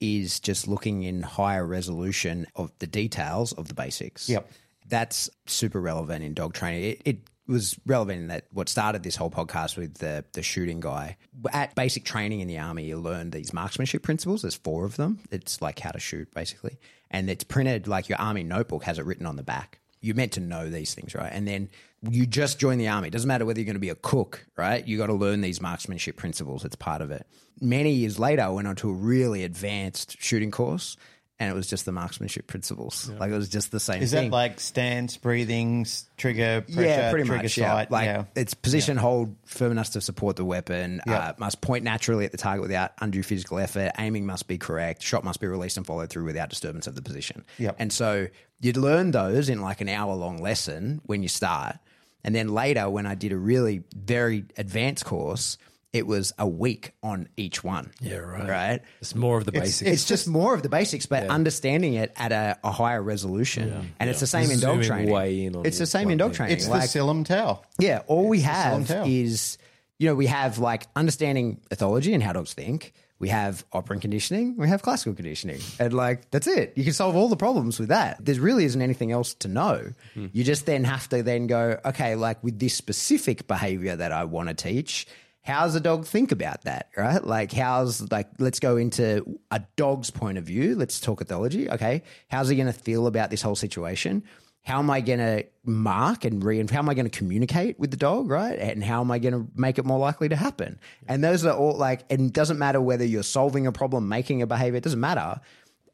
is just looking in higher resolution of the details of the basics. Yep. That's super relevant in dog training. It, it was relevant in that what started this whole podcast with the the shooting guy. At basic training in the army, you learn these marksmanship principles. There's four of them. It's like how to shoot, basically. And it's printed like your army notebook has it written on the back. You're meant to know these things, right? And then you just join the army. It doesn't matter whether you're going to be a cook, right? You got to learn these marksmanship principles. It's part of it. Many years later, I went on to a really advanced shooting course, and it was just the marksmanship principles. Like it was just the same Is thing. that like stance, breathing, trigger, pressure, yeah, pretty trigger much. sight? Yeah. Like yeah. it's position hold firm enough to support the weapon. Yeah. Uh, must point naturally at the target without undue physical effort. Aiming must be correct. Shot must be released and followed through without disturbance of the position. Yep. And so you'd learn those in like an hour long lesson when you start, and then later when I did a really very advanced course. It was a week on each one. Yeah, right. Right. It's more of the basics. It's just more of the basics, but understanding it at a, a higher resolution. And it's the same in dog training. way in on it's the same in dog training. It's Like- the Siu Lim Tao. yeah, all we have is, you know, we have like understanding ethology and how dogs think. We have operant conditioning. We have classical conditioning. And like, that's it. You can solve all the problems with that. There really isn't anything else to know. Hmm. You just then have to then go, okay, like with this specific behavior that I want to teach, how's a dog think about that, right? Like, how's, like, let's go into a dog's point of view. Let's talk ethology. Okay. How's he going to feel about this whole situation? how am I going to mark and re how am I going to communicate with the dog, right? And how am I going to make it more likely to happen? And those are all like, and it doesn't matter whether you're solving a problem, making a behavior, it doesn't matter.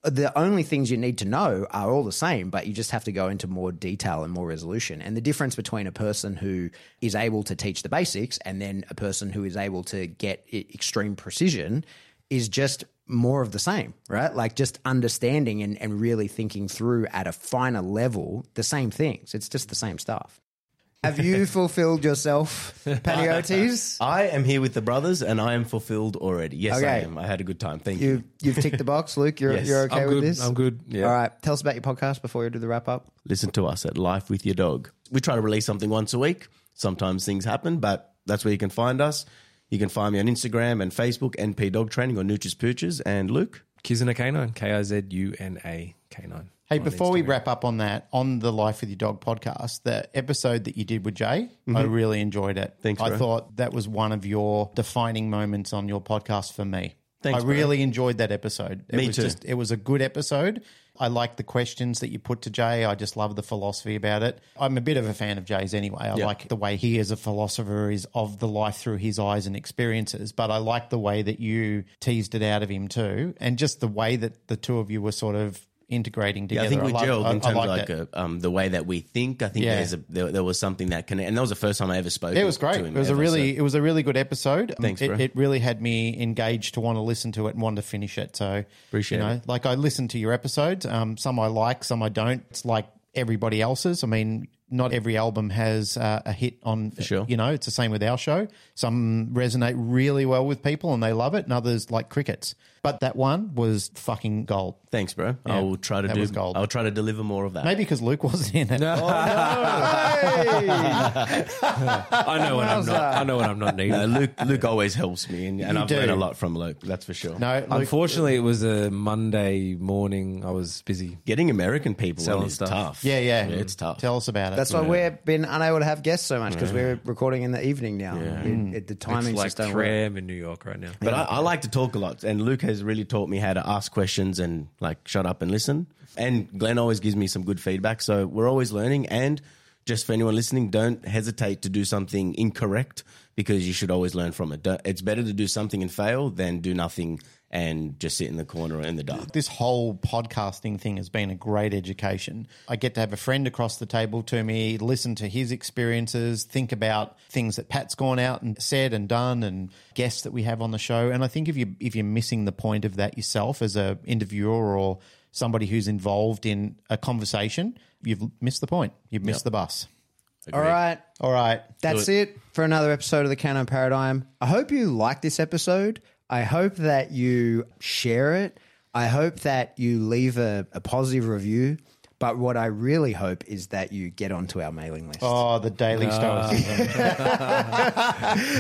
The only things you need to know are all the same, but you just have to go into more detail and more resolution. And the difference between a person who is able to teach the basics and then a person who is able to get extreme precision is just more of the same, right? Like just understanding and, and really thinking through at a finer level the same things. It's just the same stuff. Have you fulfilled yourself, Panagiotis? I am here with the brothers, and I am fulfilled already. Yes, I am. I had a good time. Thank you. You you've ticked the box, Luke. You're Yes. you're okay I'm with good. this? I'm good. Yeah. All right. Tell us about your podcast before we do the wrap up. Listen to us at Life with Your Dog. We try to release something once a week. Sometimes things happen, but that's where you can find us. You can find me on Instagram and Facebook, NP Dog Training or Nooches Pooches. And Luke, Kizuna K9. K I Z U N A K9. Hey, before we wrap up on that, on the Life with Your Dog podcast, the episode that you did with Jay, I really enjoyed it. Mm-hmm. Thanks, I bro. thought that was one of your defining moments on your podcast for me. Thanks, I bro. really enjoyed that episode. It Me was too. Just, it was a good episode. I like the questions that you put to Jay. I just love the philosophy about it. I'm a bit of a fan of Jay's anyway. I Yeah. like the way he as a philosopher is of the life through his eyes and experiences, but I like the way that you teased it out of him too. And just the way that the two of you were sort of integrating yeah, together. I think we like- gelled I- in I terms of like a, um, the way that we think. I think Yeah. there's a, there, there was something that connected, and that was the first time I ever spoke. It was great. To him It was a ever, really, so- it was a really good episode. Thanks, it, bro. it really had me engaged to want to listen to it and want to finish it. So Appreciate you know, it. Like I listen to your episodes. Um, some I like, some I don't. It's like everybody else's. I mean, not every album has uh, a hit on. For sure. You know, it's the same with our show. Some resonate really well with people and they love it, and others like crickets. But that one was fucking gold. Thanks, bro. I will try to that do. was gold. I'll try to deliver more of that. Maybe because Luke wasn't in it. I know when I'm not. I know when I'm not needed. Uh, Luke, Luke always helps me, and, and You I've do. learned a lot from Luke. That's for sure. No, Luke, Unfortunately, it was a Monday morning. I was busy. Getting American people Selling on is stuff. tough. Yeah, yeah, it's tough. Tell us about it. That's why we've been unable to have guests so much because we're recording in the evening now. It- it- the timings It's like just don't 3 work. a.m. in New York right now. But I, I like to talk a lot, and Luke has really taught me how to ask questions and like shut up and listen. And Glenn always gives me some good feedback, so we're always learning. And just for anyone listening, don't hesitate to do something incorrect because you should always learn from it. It's better to do something and fail than do nothing and just sit in the corner or in the dark. this whole podcasting thing has been a great education. I get to have a friend across the table to me, listen to his experiences, think about things that Pat's gone out and said and done, and guests that we have on the show. And I think if you if you're missing the point of that yourself as a interviewer or somebody who's involved in a conversation, you've missed the point. You've missed the bus. All right. All right. That's it for another episode of the Canine Paradigm. I hope you like this episode. I hope that you share it. I hope that you leave a, a positive review. But what I really hope is that you get onto our mailing list. Oh, the daily ah. stoicism.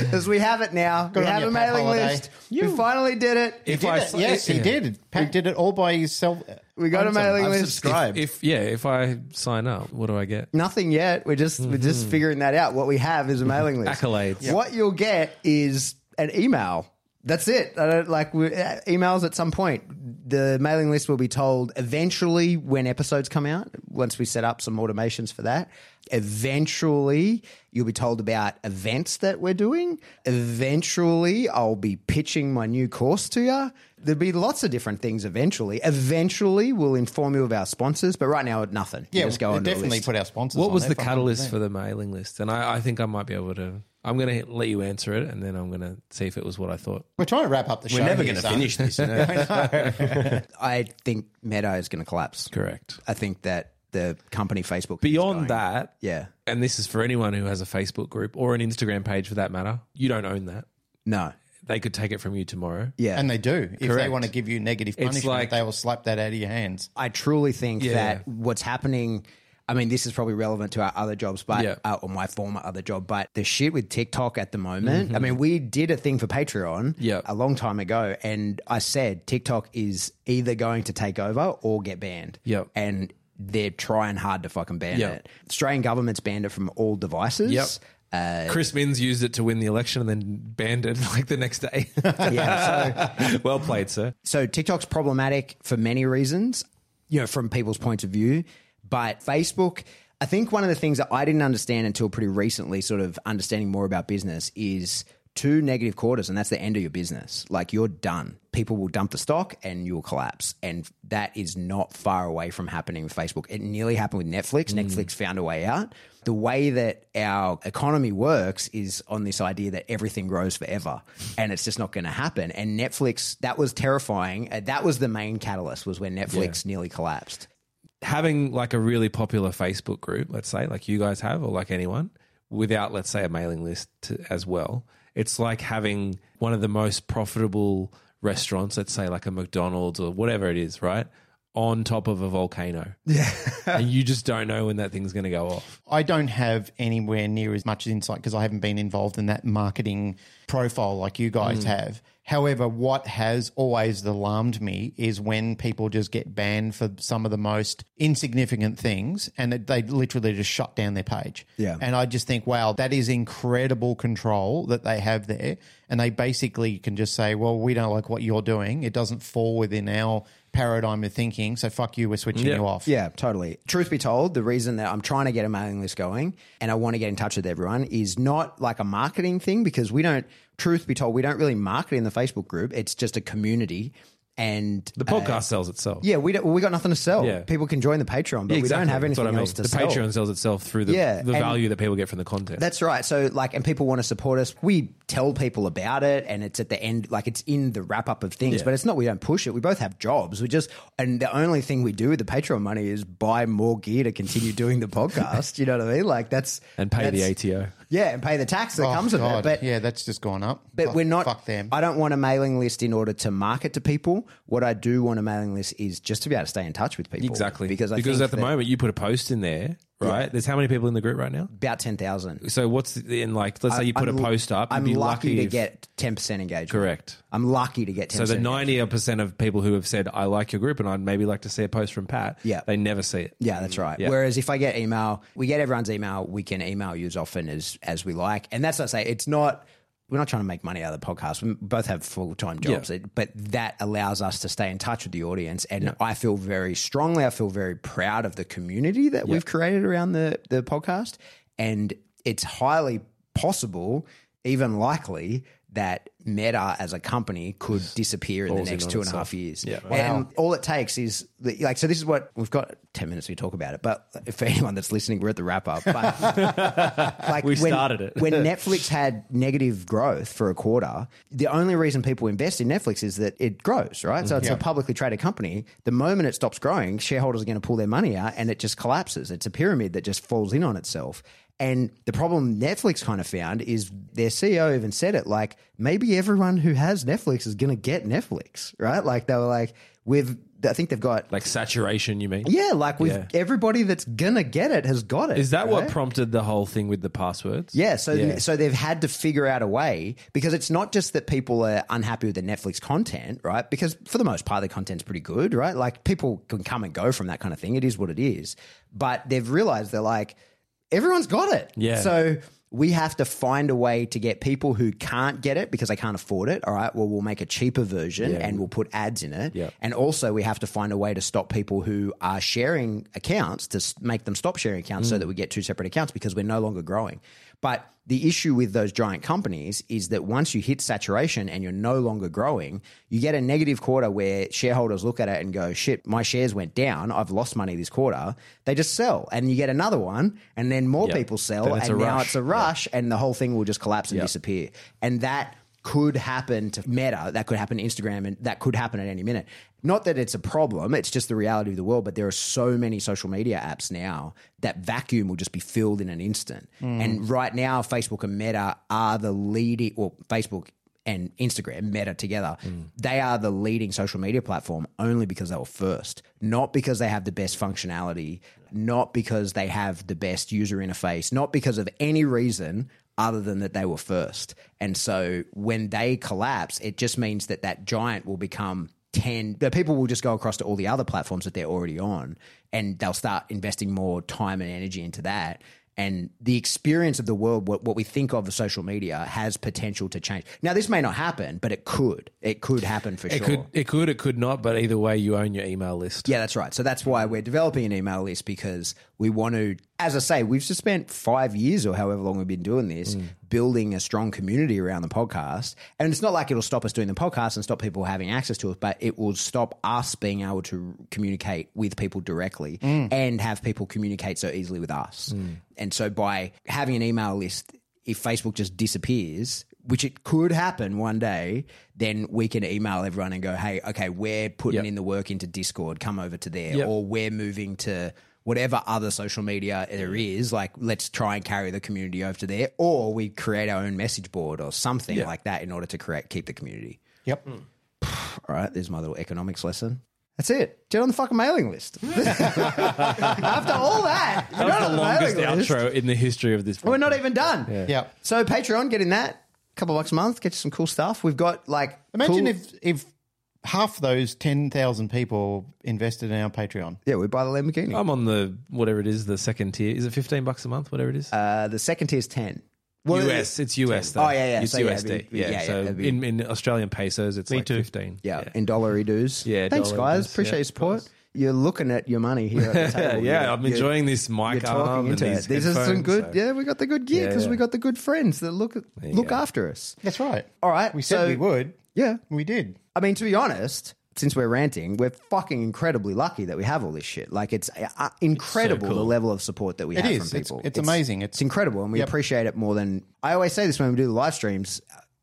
Because we have it now. we on have your a Pat mailing holiday. list. We finally did it. If Did I it? Yes, he did. Pat did it all by himself. We got a mailing I've list. subscribed. If yeah, if I sign up, what do I get? Nothing yet. We're just we're just mm-hmm. figuring that out. What we have is a mailing list. Accolades. What you'll get is an email. That's it. I don't like we, uh, emails at some point. The mailing list will be told eventually when episodes come out. Once we set up some automations for that, eventually you'll be told about events that we're doing. Eventually, I'll be pitching my new course to you. There'll be lots of different things. Eventually, eventually we'll inform you of our sponsors. But right now, nothing. You Yeah, just go we'll on the definitely list. put our sponsors. What on was there the for catalyst for the mailing list? And I, I think I might be able to. I'm going to let you answer it, and then I'm going to see if it was what I thought. We're trying to wrap up the show. We're never going to finish this. You know? I think Meta is going to collapse. Correct. I think that the company Facebook is Beyond going- that, yeah, and this is for anyone who has a Facebook group or an Instagram page for that matter, you don't own that. no, They could take it from you tomorrow. yeah, And they do. If they want to give you negative punishment, like- they will slap that out of your hands. I truly think Yeah. that what's happening. I mean, this is probably relevant to our other jobs, but Yeah. uh, or my former other job. But the shit with TikTok at the moment. I mean, we did a thing for Patreon Yeah. a long time ago, and I said TikTok is either going to take over or get banned. Yep. and they're trying hard to fucking ban Yep. it. Australian government's banned it from all devices. Yep. Uh, Chris Minns used it to win the election and then banned it like the next day. yeah. So well played, sir. so TikTok's problematic for many reasons, you know, from people's points of view. But Facebook, I think one of the things that I didn't understand until pretty recently, sort of understanding more about business, is two negative quarters, and that's the end of your business. Like you're done. People will dump the stock and you'll collapse. And that is not far away from happening with Facebook. It nearly happened with Netflix. Netflix found a way out. The way that our economy works is on this idea that everything grows forever and it's just not going to happen. And Netflix, that was terrifying. Uh, That was the main catalyst, was when Netflix nearly collapsed. Having like a really popular Facebook group, let's say, like you guys have, or like anyone, without, let's say, a mailing list to, as well, it's like having one of the most profitable restaurants, let's say like a McDonald's or whatever it is, right? On top of a volcano. Yeah. and you just don't know when that thing's going to go off. I don't have anywhere near as much insight because I haven't been involved in that marketing profile like you guys mm. have. However, what has always alarmed me is when people just get banned for some of the most insignificant things and that they literally just shut down their page. Yeah. And I just think, wow, that is incredible control that they have there. And they basically can just say, well, we don't like what you're doing. It doesn't fall within our paradigm of thinking. So fuck you, we're switching Yeah. you off. Yeah, totally. Truth be told, the reason that I'm trying to get a mailing list going and I want to get in touch with everyone is not like a marketing thing because we don't, truth be told, we don't really market in the Facebook group. It's just a community. And The uh, podcast sells itself. yeah, we don't, we got nothing to sell. Yeah. People can join the Patreon, but Yeah, we don't have That's anything I mean. else to the sell. The Patreon sells itself through the, Yeah, the value that people get from the content. That's right. So like, and people want to support us. We tell people about it, and it's at the end, like it's in the wrap up of things. Yeah. But it's not. We don't push it. We both have jobs. We just, and the only thing we do with the Patreon money is buy more gear to continue doing the podcast. you know what I mean? Like that's and pay the ATO. Yeah, and pay the tax that Oh, comes with it. God. But yeah, that's just gone up. but Fuck- we're not. Fuck them. I don't want a mailing list in order to market to people. What I do want a mailing list is just to be able to stay in touch with people. Exactly. because I because think at the that moment you put a post in there, right? There's how many people in the group right now? about ten thousand. So what's in like? Let's say you put a post up. You'd I'm be lucky, to if- get ten percent engagement. correct. I'm lucky to get ten. So the ninety percent of people who have said I like your group and I'd maybe like to see a post from Pat, Yeah. they never see it. Yeah, that's right. Yeah. Whereas if I get email, we get everyone's email. We can email you as often as as we like, and that's not to say it's not. We're not trying to make money out of the podcast. We both have full time jobs, It- but that allows us to stay in touch with the audience. And I feel very strongly. I feel very proud of the community that we've created around the the podcast, and it's highly possible, even likely, that Meta as a company could disappear in the in next on two and a half years. Yeah. And all it takes is like so. This is what we've got. Ten minutes to talk about it, but for anyone that's listening, we're at the wrap up. But like We when, started it. when Netflix had negative growth for a quarter. The only reason people invest in Netflix is that it grows, right? So it's a publicly traded company. The moment it stops growing, shareholders are going to pull their money out, and it just collapses. It's a pyramid that just falls in on itself. And the problem Netflix kind of found is their CEO even said it like maybe everyone who has Netflix is going to get Netflix, right? Like they were like, we've, I think they've got, Like saturation, you mean? yeah, like we've, Yeah. everybody that's going to get it has got it. Is that what prompted the whole thing with the passwords? Yeah, so Yeah. so they've had to figure out a way because it's not just that people are unhappy with the Netflix content, right? Because for the most part, the content's pretty good, right? Like people can come and go from that kind of thing. It is what it is. But they've realized they're like, everyone's got it. Yeah. So we have to find a way to get people who can't get it because they can't afford it. All right. Well, we'll make a cheaper version and we'll put ads in it. Yeah. And also, we have to find a way to stop people who are sharing accounts to make them stop sharing accounts so mm. that we get two separate accounts because we're no longer growing. But the issue with those giant companies is that once you hit saturation and you're no longer growing, you get a negative quarter where shareholders look at it and go, shit, my shares went down. I've lost money this quarter. They just sell. And you get another one, and then more Yeah. people sell. And now rush. it's a rush, and the whole thing will just collapse and Yeah. disappear. And that could happen to Meta, that could happen to Instagram, and that could happen at any minute. Not that it's a problem, it's just the reality of the world, but there are so many social media apps now that vacuum will just be filled in an instant. Hmm. And right now, Facebook and Meta are the leading, or Facebook and Instagram, Meta together, hmm. they are the leading social media platform only because they were first, not because they have the best functionality, not because they have the best user interface, not because of any reason other than that they were first. And so when they collapse, it just means that that giant will become 10 the people will just go across to all the other platforms that they're already on and they'll start investing more time and energy into that and the experience of the world, what, what we think of as social media, has potential to change. Now, this may not happen, but it could. It could happen for It sure. could, it could, it could not. But either way, you own your email list. Yeah, that's right. So that's why we're developing an email list because we want to, as I say, we've just spent five years or however long we've been doing this, mm. Building a strong community around the podcast. And it's not like it'll stop us doing the podcast and stop people having access to it, but it will stop us being able to communicate with people directly mm. and have people communicate so easily with us. Mm. And so by having an email list, if Facebook just disappears, which it could happen one day, then we can email everyone and go, hey, okay, we're putting Yep. in the work into Discord, come over to there, Yep. or we're moving to whatever other social media there is. Like, let's try and carry the community over to there, or we create our own message board or something Yeah. like that in order to create keep the community. Yep. Hmm. All right, there's my little economics lesson. That's it. Get on the fucking mailing list. After all that, That was the longest outro in the history of this. We're not even done. Yep. So Patreon, get in that. couple bucks a month, get you some cool stuff. We've got like Imagine cool- if if half those ten thousand people invested in our Patreon. yeah, we buy the Lamborghini. I'm on the whatever it is, the second tier. Is it 15 bucks a month? Whatever it is. uh, the second tier is ten. Well, US. It's US. Though. Oh, yeah, yeah. It's So, yeah, USD. it'd be- yeah. yeah, yeah, so it'd be- in, in Australian pesos, it's like too. 15. Yeah, in dollar dues. Yeah, thanks dollar guys. dues. Appreciate Yeah, your support. You're looking at your money here at the Yeah, table. yeah. You're- I'm you're- enjoying this You're mic arm talking and into these it. These are some headphones, good. so- Yeah, we got the good gear Yeah, because we got the good friends that look at, look go. after us. That's right. All right, We said so- we would. Yeah, We did. I mean, to be honest, since we're ranting, we're fucking incredibly lucky that we have all this shit. Like, it's uh, incredible cool. the level of support that we It have is. from It's- people. it's amazing. It's, It's- incredible, and we Yep. appreciate it more than I always say this when we do the live streams.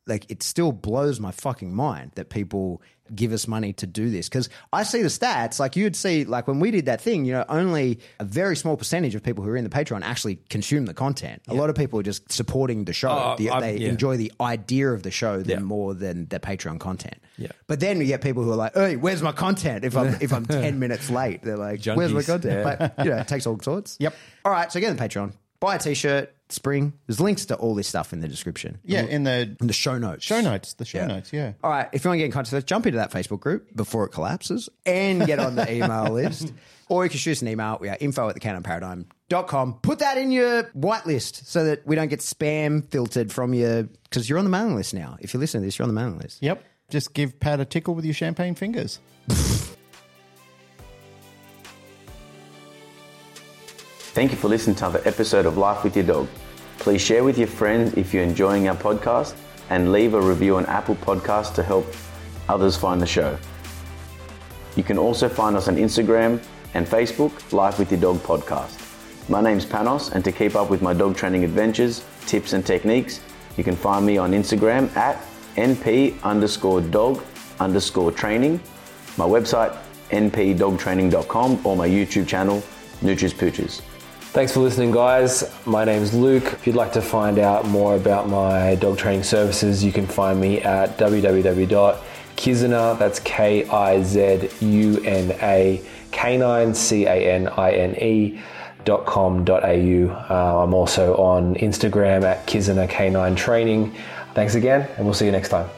Like, it still blows my fucking mind that people give us money to do this because I see the stats. Like, you'd see, like when we did that thing, you know, only a very small percentage of people who are in the Patreon actually consume the content. A lot of people are just supporting the show. Oh, The- they yeah. enjoy the idea of the show than Yeah. more than the Patreon content. Yeah. But then you get people who are like, "Hey, where's my content?" If I'm if I'm ten minutes late, they're like, "Where's my content?" But you know, it takes all sorts. Yep. All right, so get on the Patreon, buy a t-shirt, spring. There's links to all this stuff in the description. Yeah, in the in the show notes. show notes. The show notes. Yeah. All right, if you want to get in contact with us, jump into that Facebook group before it collapses and get on the email list. Or you can shoot us an email. We are info at thecanineparadigm.com. Put that in your whitelist so that we don't get spam filtered from your, because you're on the mailing list now. If you listen to this, you're on the mailing list. Yep. Just give Pat a tickle with your champagne fingers. Thank you for listening to another episode of Life with Your Dog. Please share with your friends if you're enjoying our podcast and leave a review on Apple Podcasts to help others find the show. You can also find us on Instagram and Facebook, Life with Your Dog Podcast. My name's Panos, and to keep up with my dog training adventures, tips, and techniques, you can find me on Instagram at np underscore dog underscore training, my website npdogtraining.com, or my YouTube channel, Nooches Pooches. Thanks for listening, guys. My name's Luke. If you'd like to find out more about my dog training services, you can find me at www.kizuna, that's K I Z U N A, canine, C A N I N E. Dot com dot au. Uh, I'm also on Instagram at Kizuna Canine Training. Thanks again, and we'll see you next time.